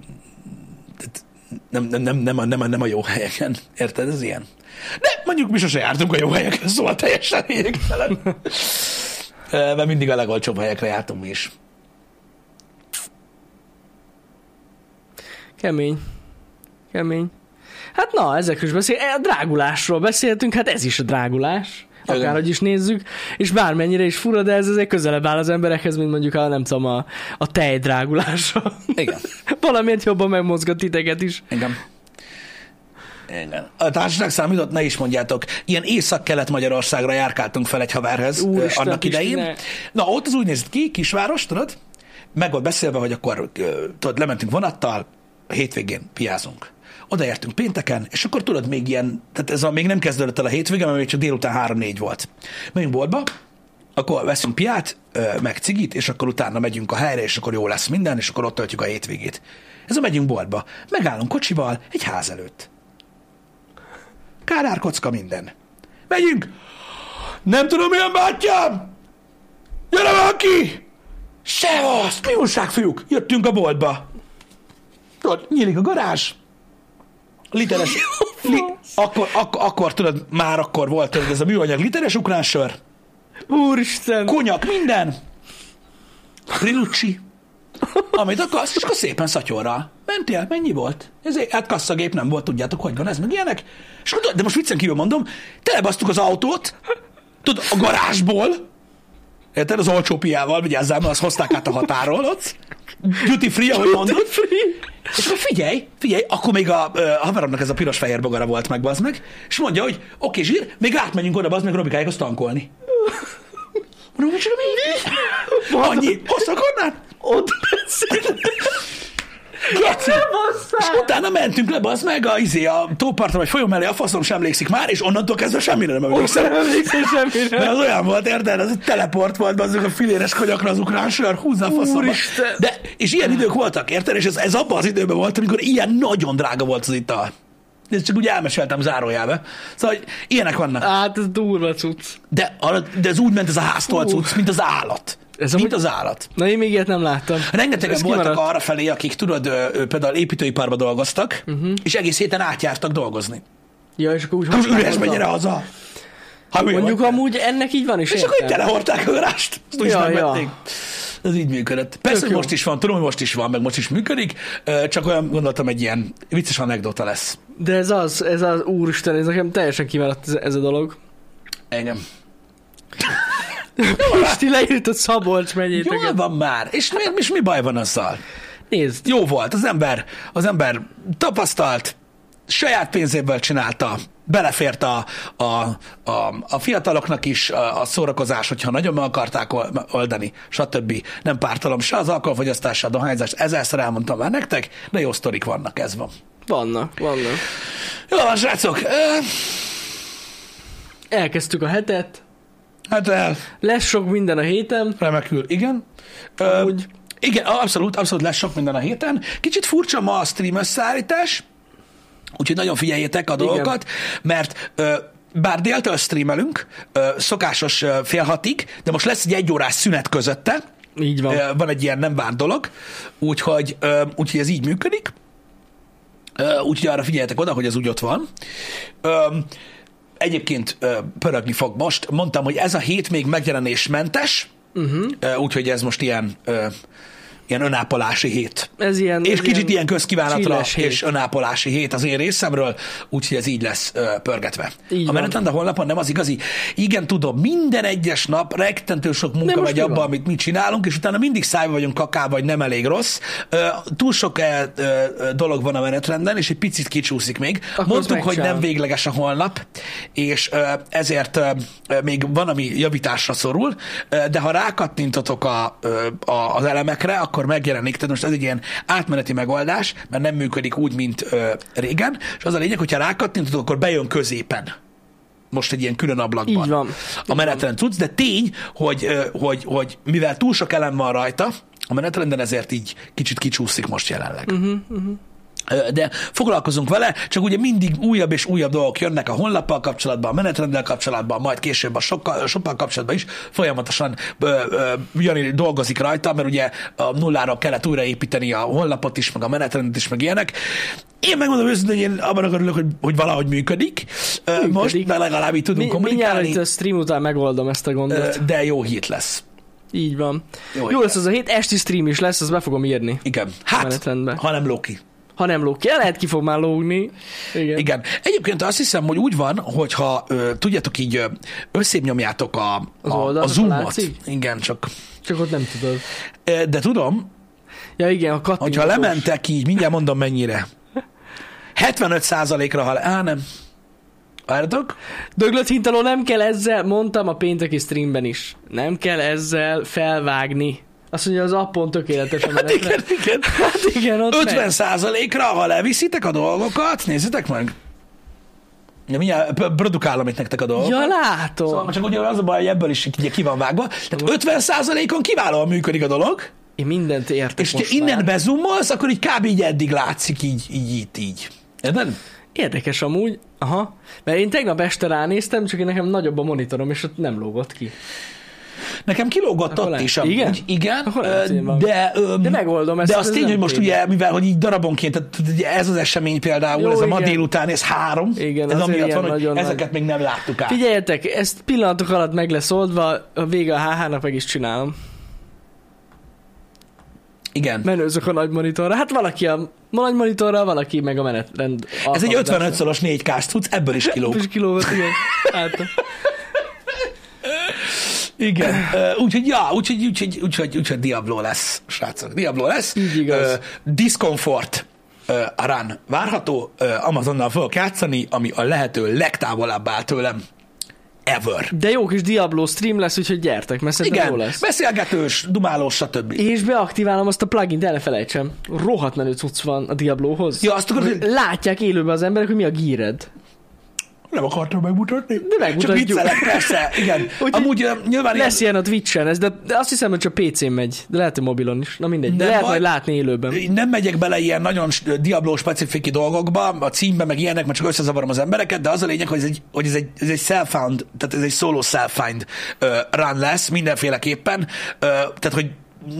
nem, nem, nem, nem, a, nem, a, nem a jó helyeken. Érted? Ez ilyen. De mondjuk mi sose jártunk a jó helyeken, szóval teljesen lényegtelen. Mert mindig a legolcsóbb helyekre jártunk mi is. Kemény. Kemény. Hát na, ezekről is beszél. A drágulásról beszéltünk, hát ez is a drágulás. Akárhogy is nézzük, és bármennyire is fura, de ez azért közelebb áll az emberekhez, mint mondjuk a, nem tudom, a, a tej drágulása. Igen. Valamiért jobban megmozgat titeket is. Igen. Igen. A társaság számított, ne is mondjátok, ilyen észak-kelet-Magyarországra járkáltunk fel egy haverhez Úristen, annak idején. ne. Na, ott az úgy nézett ki, kisváros, tudod? Meg volt beszélve, hogy akkor tudod, lementünk vonattal, hétvégén piázunk. Odaértünk pénteken, és akkor tudod, még ilyen, tehát ez a, még nem kezdődött el a hétvége, mert még csak délután 3-4 volt. Megyünk boltba, akkor veszünk piát, meg cigit, és akkor utána megyünk a helyre, és akkor jó lesz minden, és akkor ott töltjük a hétvégét. Ez a megyünk boltba. Megállunk kocsival egy ház előtt. Kádár kocka minden. Megyünk! Nem tudom, milyen bátyám! Gyere már ki! Sevasz! Mi újság, fiúk? Jöttünk a boltba. Tudod, nyílik a garázs. Literes... Li, akkor, akkor, akkor, tudod, már akkor volt, tudod, ez a műanyag literes ukránsör. Úristen! konyak, minden. Rilucci. Amit akarsz, és akkor szépen szatyorral. Mentél, mennyi volt? Ez hát kasszagép nem volt, tudjátok, hogy van ez, meg ilyenek. És akkor, de most viccen kívül mondom, telebasztuk az autót, tudod, a garázsból, érted, az olcsó piával, vigyázzál, mert azt hozták át a határól ott, duty free, ahogy mondod, és akkor figyelj, figyelj, akkor még a, a haveromnak ez a piros-fehér bogara volt meg, bazd meg, és mondja, hogy oké, zsír, még átmegyünk oda, bazd meg, Robikáig tankolni. Mondom, micsoda mi? Annyi, hoztak onnan? Ott beszél. Geci! És utána mentünk le, az meg a, izé, a tóparton, vagy folyó mellé, a faszom sem emlékszik már, és onnantól kezdve semmire nem emlékszem. Nem emlékszem semmire. Mert az olyan volt, érted? Az egy teleport volt, azok a filéres konyakra az ukrán sör, húzza a faszomba. De, és ilyen idők voltak, érted? És ez, ez abban az időben volt, amikor ilyen nagyon drága volt az ital. Ezt csak úgy elmeséltem zárójelbe. Szóval, hogy ilyenek vannak. Hát ez durva cucc. De, de ez úgy ment ez a háztól cucc, mint az állat. Ez mint amúgy- az állat. Na én még ilyet nem láttam. Rengetegen voltak arra felé, akik tudod, például építőiparban dolgoztak, uh-huh. és egész héten átjártak dolgozni. Ja, és akkor úgy Most használod üres a- menjen haza. Ha Mondjuk vagy. amúgy ennek így van is És akkor így értelme. telehordták a garást. Azt úgy Ja, ja. Ez így működött. Persze, hogy most is van, tudom, hogy most is van, meg most is működik, csak olyan gondoltam, egy ilyen vicces anekdota lesz. De ez az, ez az, úristen, ez nekem teljesen kimaradt ez, ez a dolog. Engem. Pisti leírtad Szabolcs Jól megyéteket. van már. És mi, és mi baj van azzal? Nézd, Jó volt, az ember, az ember tapasztalt, saját pénzéből csinálta, belefért a, a, a, a fiataloknak is a, a szórakozás, hogyha nagyon meg akarták ol- oldani, stb. Nem pártalom se az alkoholfogyasztás, se a dohányzás, ezerszer elmondtam már nektek, de jó sztorik vannak, ez van. vannak, vannak. Jó van, srácok, Elkezdtük a hetet, hát el, lesz sok minden a héten. remekül, igen. Ö, Amúgy. igen, abszolút, abszolút lesz sok minden a héten. Kicsit furcsa ma a stream összeállítás, úgyhogy nagyon figyeljétek a dolgokat, mert ö, bár déltől streamelünk, ö, szokásos ö, fél hatig, de most lesz egy egyórás szünet közötte, Így van. Ö, van egy ilyen nem várt dolog, úgyhogy, ö, úgyhogy ez így működik. Úgyhogy arra figyeljetek oda, hogy ez úgy ott van. Ö, Egyébként pörögni fog most. Mondtam, hogy ez a hét még megjelenésmentes, uh-huh. úgyhogy ez most ilyen, ilyen önápolási hét. Ez ilyen... És ez kicsit ilyen ilyen közkívánatra és önápolási hét az én részemről, úgyhogy ez így lesz ö, pörgetve. Így a menetrend a honlapon nem az igazi. Igen, tudom, minden egyes nap rettentő sok munka megy abba, van? amit mi csinálunk, és utána mindig szájba vagyunk kakába, vagy nem elég rossz. Ö, túl sok ö, ö, ö, dolog van a menetrenden, és egy picit kicsúszik még. Akkor Mondtuk, hogy nem végleges a holnap, és ö, ezért ö, ö, még van, ami javításra szorul, ö, de ha rákattintotok a, ö, a, az elemekre, akkor megjelenik. Tehát most ez egy ilyen átmeneti megoldás, mert nem működik úgy, mint ö, régen, és az a lényeg, hogyha rákattintotok, akkor bejön középen most egy ilyen külön ablakban. Így van. A menetrend tudsz, de tény, hogy, hogy, hogy mivel túl sok elem van rajta, a menetrenden ezért így kicsit kicsúszik most jelenleg. Uh-huh, uh-huh. De foglalkozunk vele, csak ugye mindig újabb és újabb dolgok jönnek a honlappal kapcsolatban, a menetrenddel kapcsolatban, majd később a sokkal, sokkal kapcsolatban is folyamatosan ö, ö, Jani dolgozik rajta, mert ugye a nullára kellett újraépíteni a honlapot is, meg a menetrendet is, meg ilyenek. Én megmondom őszintén, hogy én abban örülök, hogy, hogy valahogy működik. működik. Most, de legalább így tudunk Mi, mindjárt kommunikálni, itt a stream után megoldom ezt a gondot. de jó hét lesz. Így van. Jó, Jó, lesz az a hét, esti stream is lesz, azt be fogom írni. Igen. Hát, ha nem Loki. Ha nem lóg ki, el lehet ki fog már lógni. Igen. Igen. Egyébként azt hiszem, hogy úgy van, hogyha ö, tudjátok így ö, összépnyomjátok a, Az a, a zoomot. látszik? Igen, csak. Csak ott nem tudod. De tudom, Ja igen, a kattintós. hogyha lementek így, mindjárt mondom mennyire. 75%-ra, ha... Á, nem. Várjatok? Döglött hintaló nem kell ezzel, mondtam a pénteki streamben is. Nem kell ezzel felvágni. Azt mondja, az appon tökéletes a Hát igen, igen. Hát igen, ott 50 megy. százalékra, ha leviszitek a dolgokat, nézzétek meg. Ja, mindjárt produkálom itt nektek a dolgokat. Ja, látom. Szóval csak ugye az a baj, hogy ebből is ugye ki van vágva. Tehát 50 százalékon kiválóan működik a dolog, Én mindent értek és most innen már. bezumolsz, akkor így kb. így eddig látszik, így, így, így, így. Érted? Érdekes amúgy. Aha. Mert én tegnap este ránéztem, csak én nekem nagyobb a monitorom, és ott nem lógott ki. Nekem kilógott is amúgy. Igen? Igen, de, ö, De megoldom ezt, De ez az tény, hogy most tény. ugye, mivel hogy így darabonként, tehát ugye ez az esemény például, Jó, ez a ma igen. délután, ez három. Igen, ez amiatt van, hogy ezeket még nem láttuk át. Figyeljetek, ezt pillanatok alatt meg lesz oldva, a vége a HH-nak meg is csinálom. Igen. Menőzök a nagy monitorra. Hát valaki a nagy monitorral, valaki meg a menetrend. Ez egy 55-szoros 4K-s cucc, ebből is kilóg. Kis kilóvat, igen. Hát, Igen. Úgyhogy, ja, úgyhogy, úgyhogy, úgyhogy, úgyhogy Diablo lesz, srácok. Diablo lesz. Így igaz. Ö, Discomfort a run várható. Ö, Amazonnal fogok játszani, ami a lehető legtávolabb áll tőlem. ever. De jó kis Diablo stream lesz, úgyhogy gyertek, mert szerintem jó Igen, lesz. beszélgetős, dumálós, stb. És beaktiválom azt a plugin-t, el ne felejtsem. Rohadt menő cucc van a Diablohoz. Ja, azt akarod, hogy Látják élőben az emberek, hogy mi a gíred. Nem akartam megmutatni. De megmutatjuk. Csak viccelek, persze, igen. Úgyhogy Amúgy nyilván Lesz ilyen a Twitch-en, ez, de, de azt hiszem, hogy csak PC-n megy. De lehet, hogy mobilon is. Na mindegy. De Nem lehet majd látni élőben. nem megyek bele ilyen nagyon Diablo specifiki dolgokba, a címbe, meg ilyenek, mert csak összezavarom az embereket, de az a lényeg, hogy ez egy, hogy ez egy, ez egy self-found, tehát ez egy solo self-find uh, run lesz mindenféleképpen, uh, tehát hogy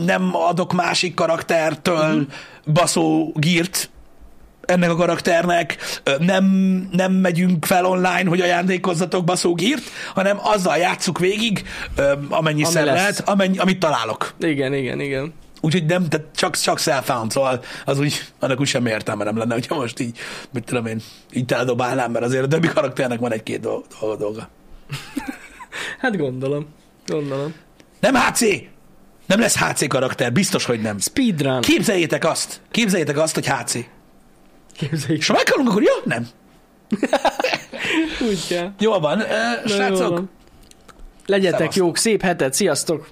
nem adok másik karaktertől uh-huh. baszó gírt, ennek a karakternek, nem, nem megyünk fel online, hogy ajándékozzatok baszógírt, hanem azzal játsszuk végig, amennyiszer lesz. lehet, amennyi, amit találok. Igen, igen, igen. Úgyhogy nem, tehát csak, csak self-found, szóval az úgy, annak úgy semmi értelme nem lenne, hogyha most így, mit tudom én, így teledobálnám, mert azért a többi karakternek van egy-két dolga, dolga. Hát gondolom. Gondolom. Nem HC! Nem lesz HC karakter, biztos, hogy nem. Speedrun. Képzeljétek azt, képzeljétek azt, hogy HC. Képzeljük. És ha meghalunk, akkor jó? Nem. Úgy kell. Jól van, uh, srácok. van. Legyetek Szevasztok. jók, szép hetet, sziasztok!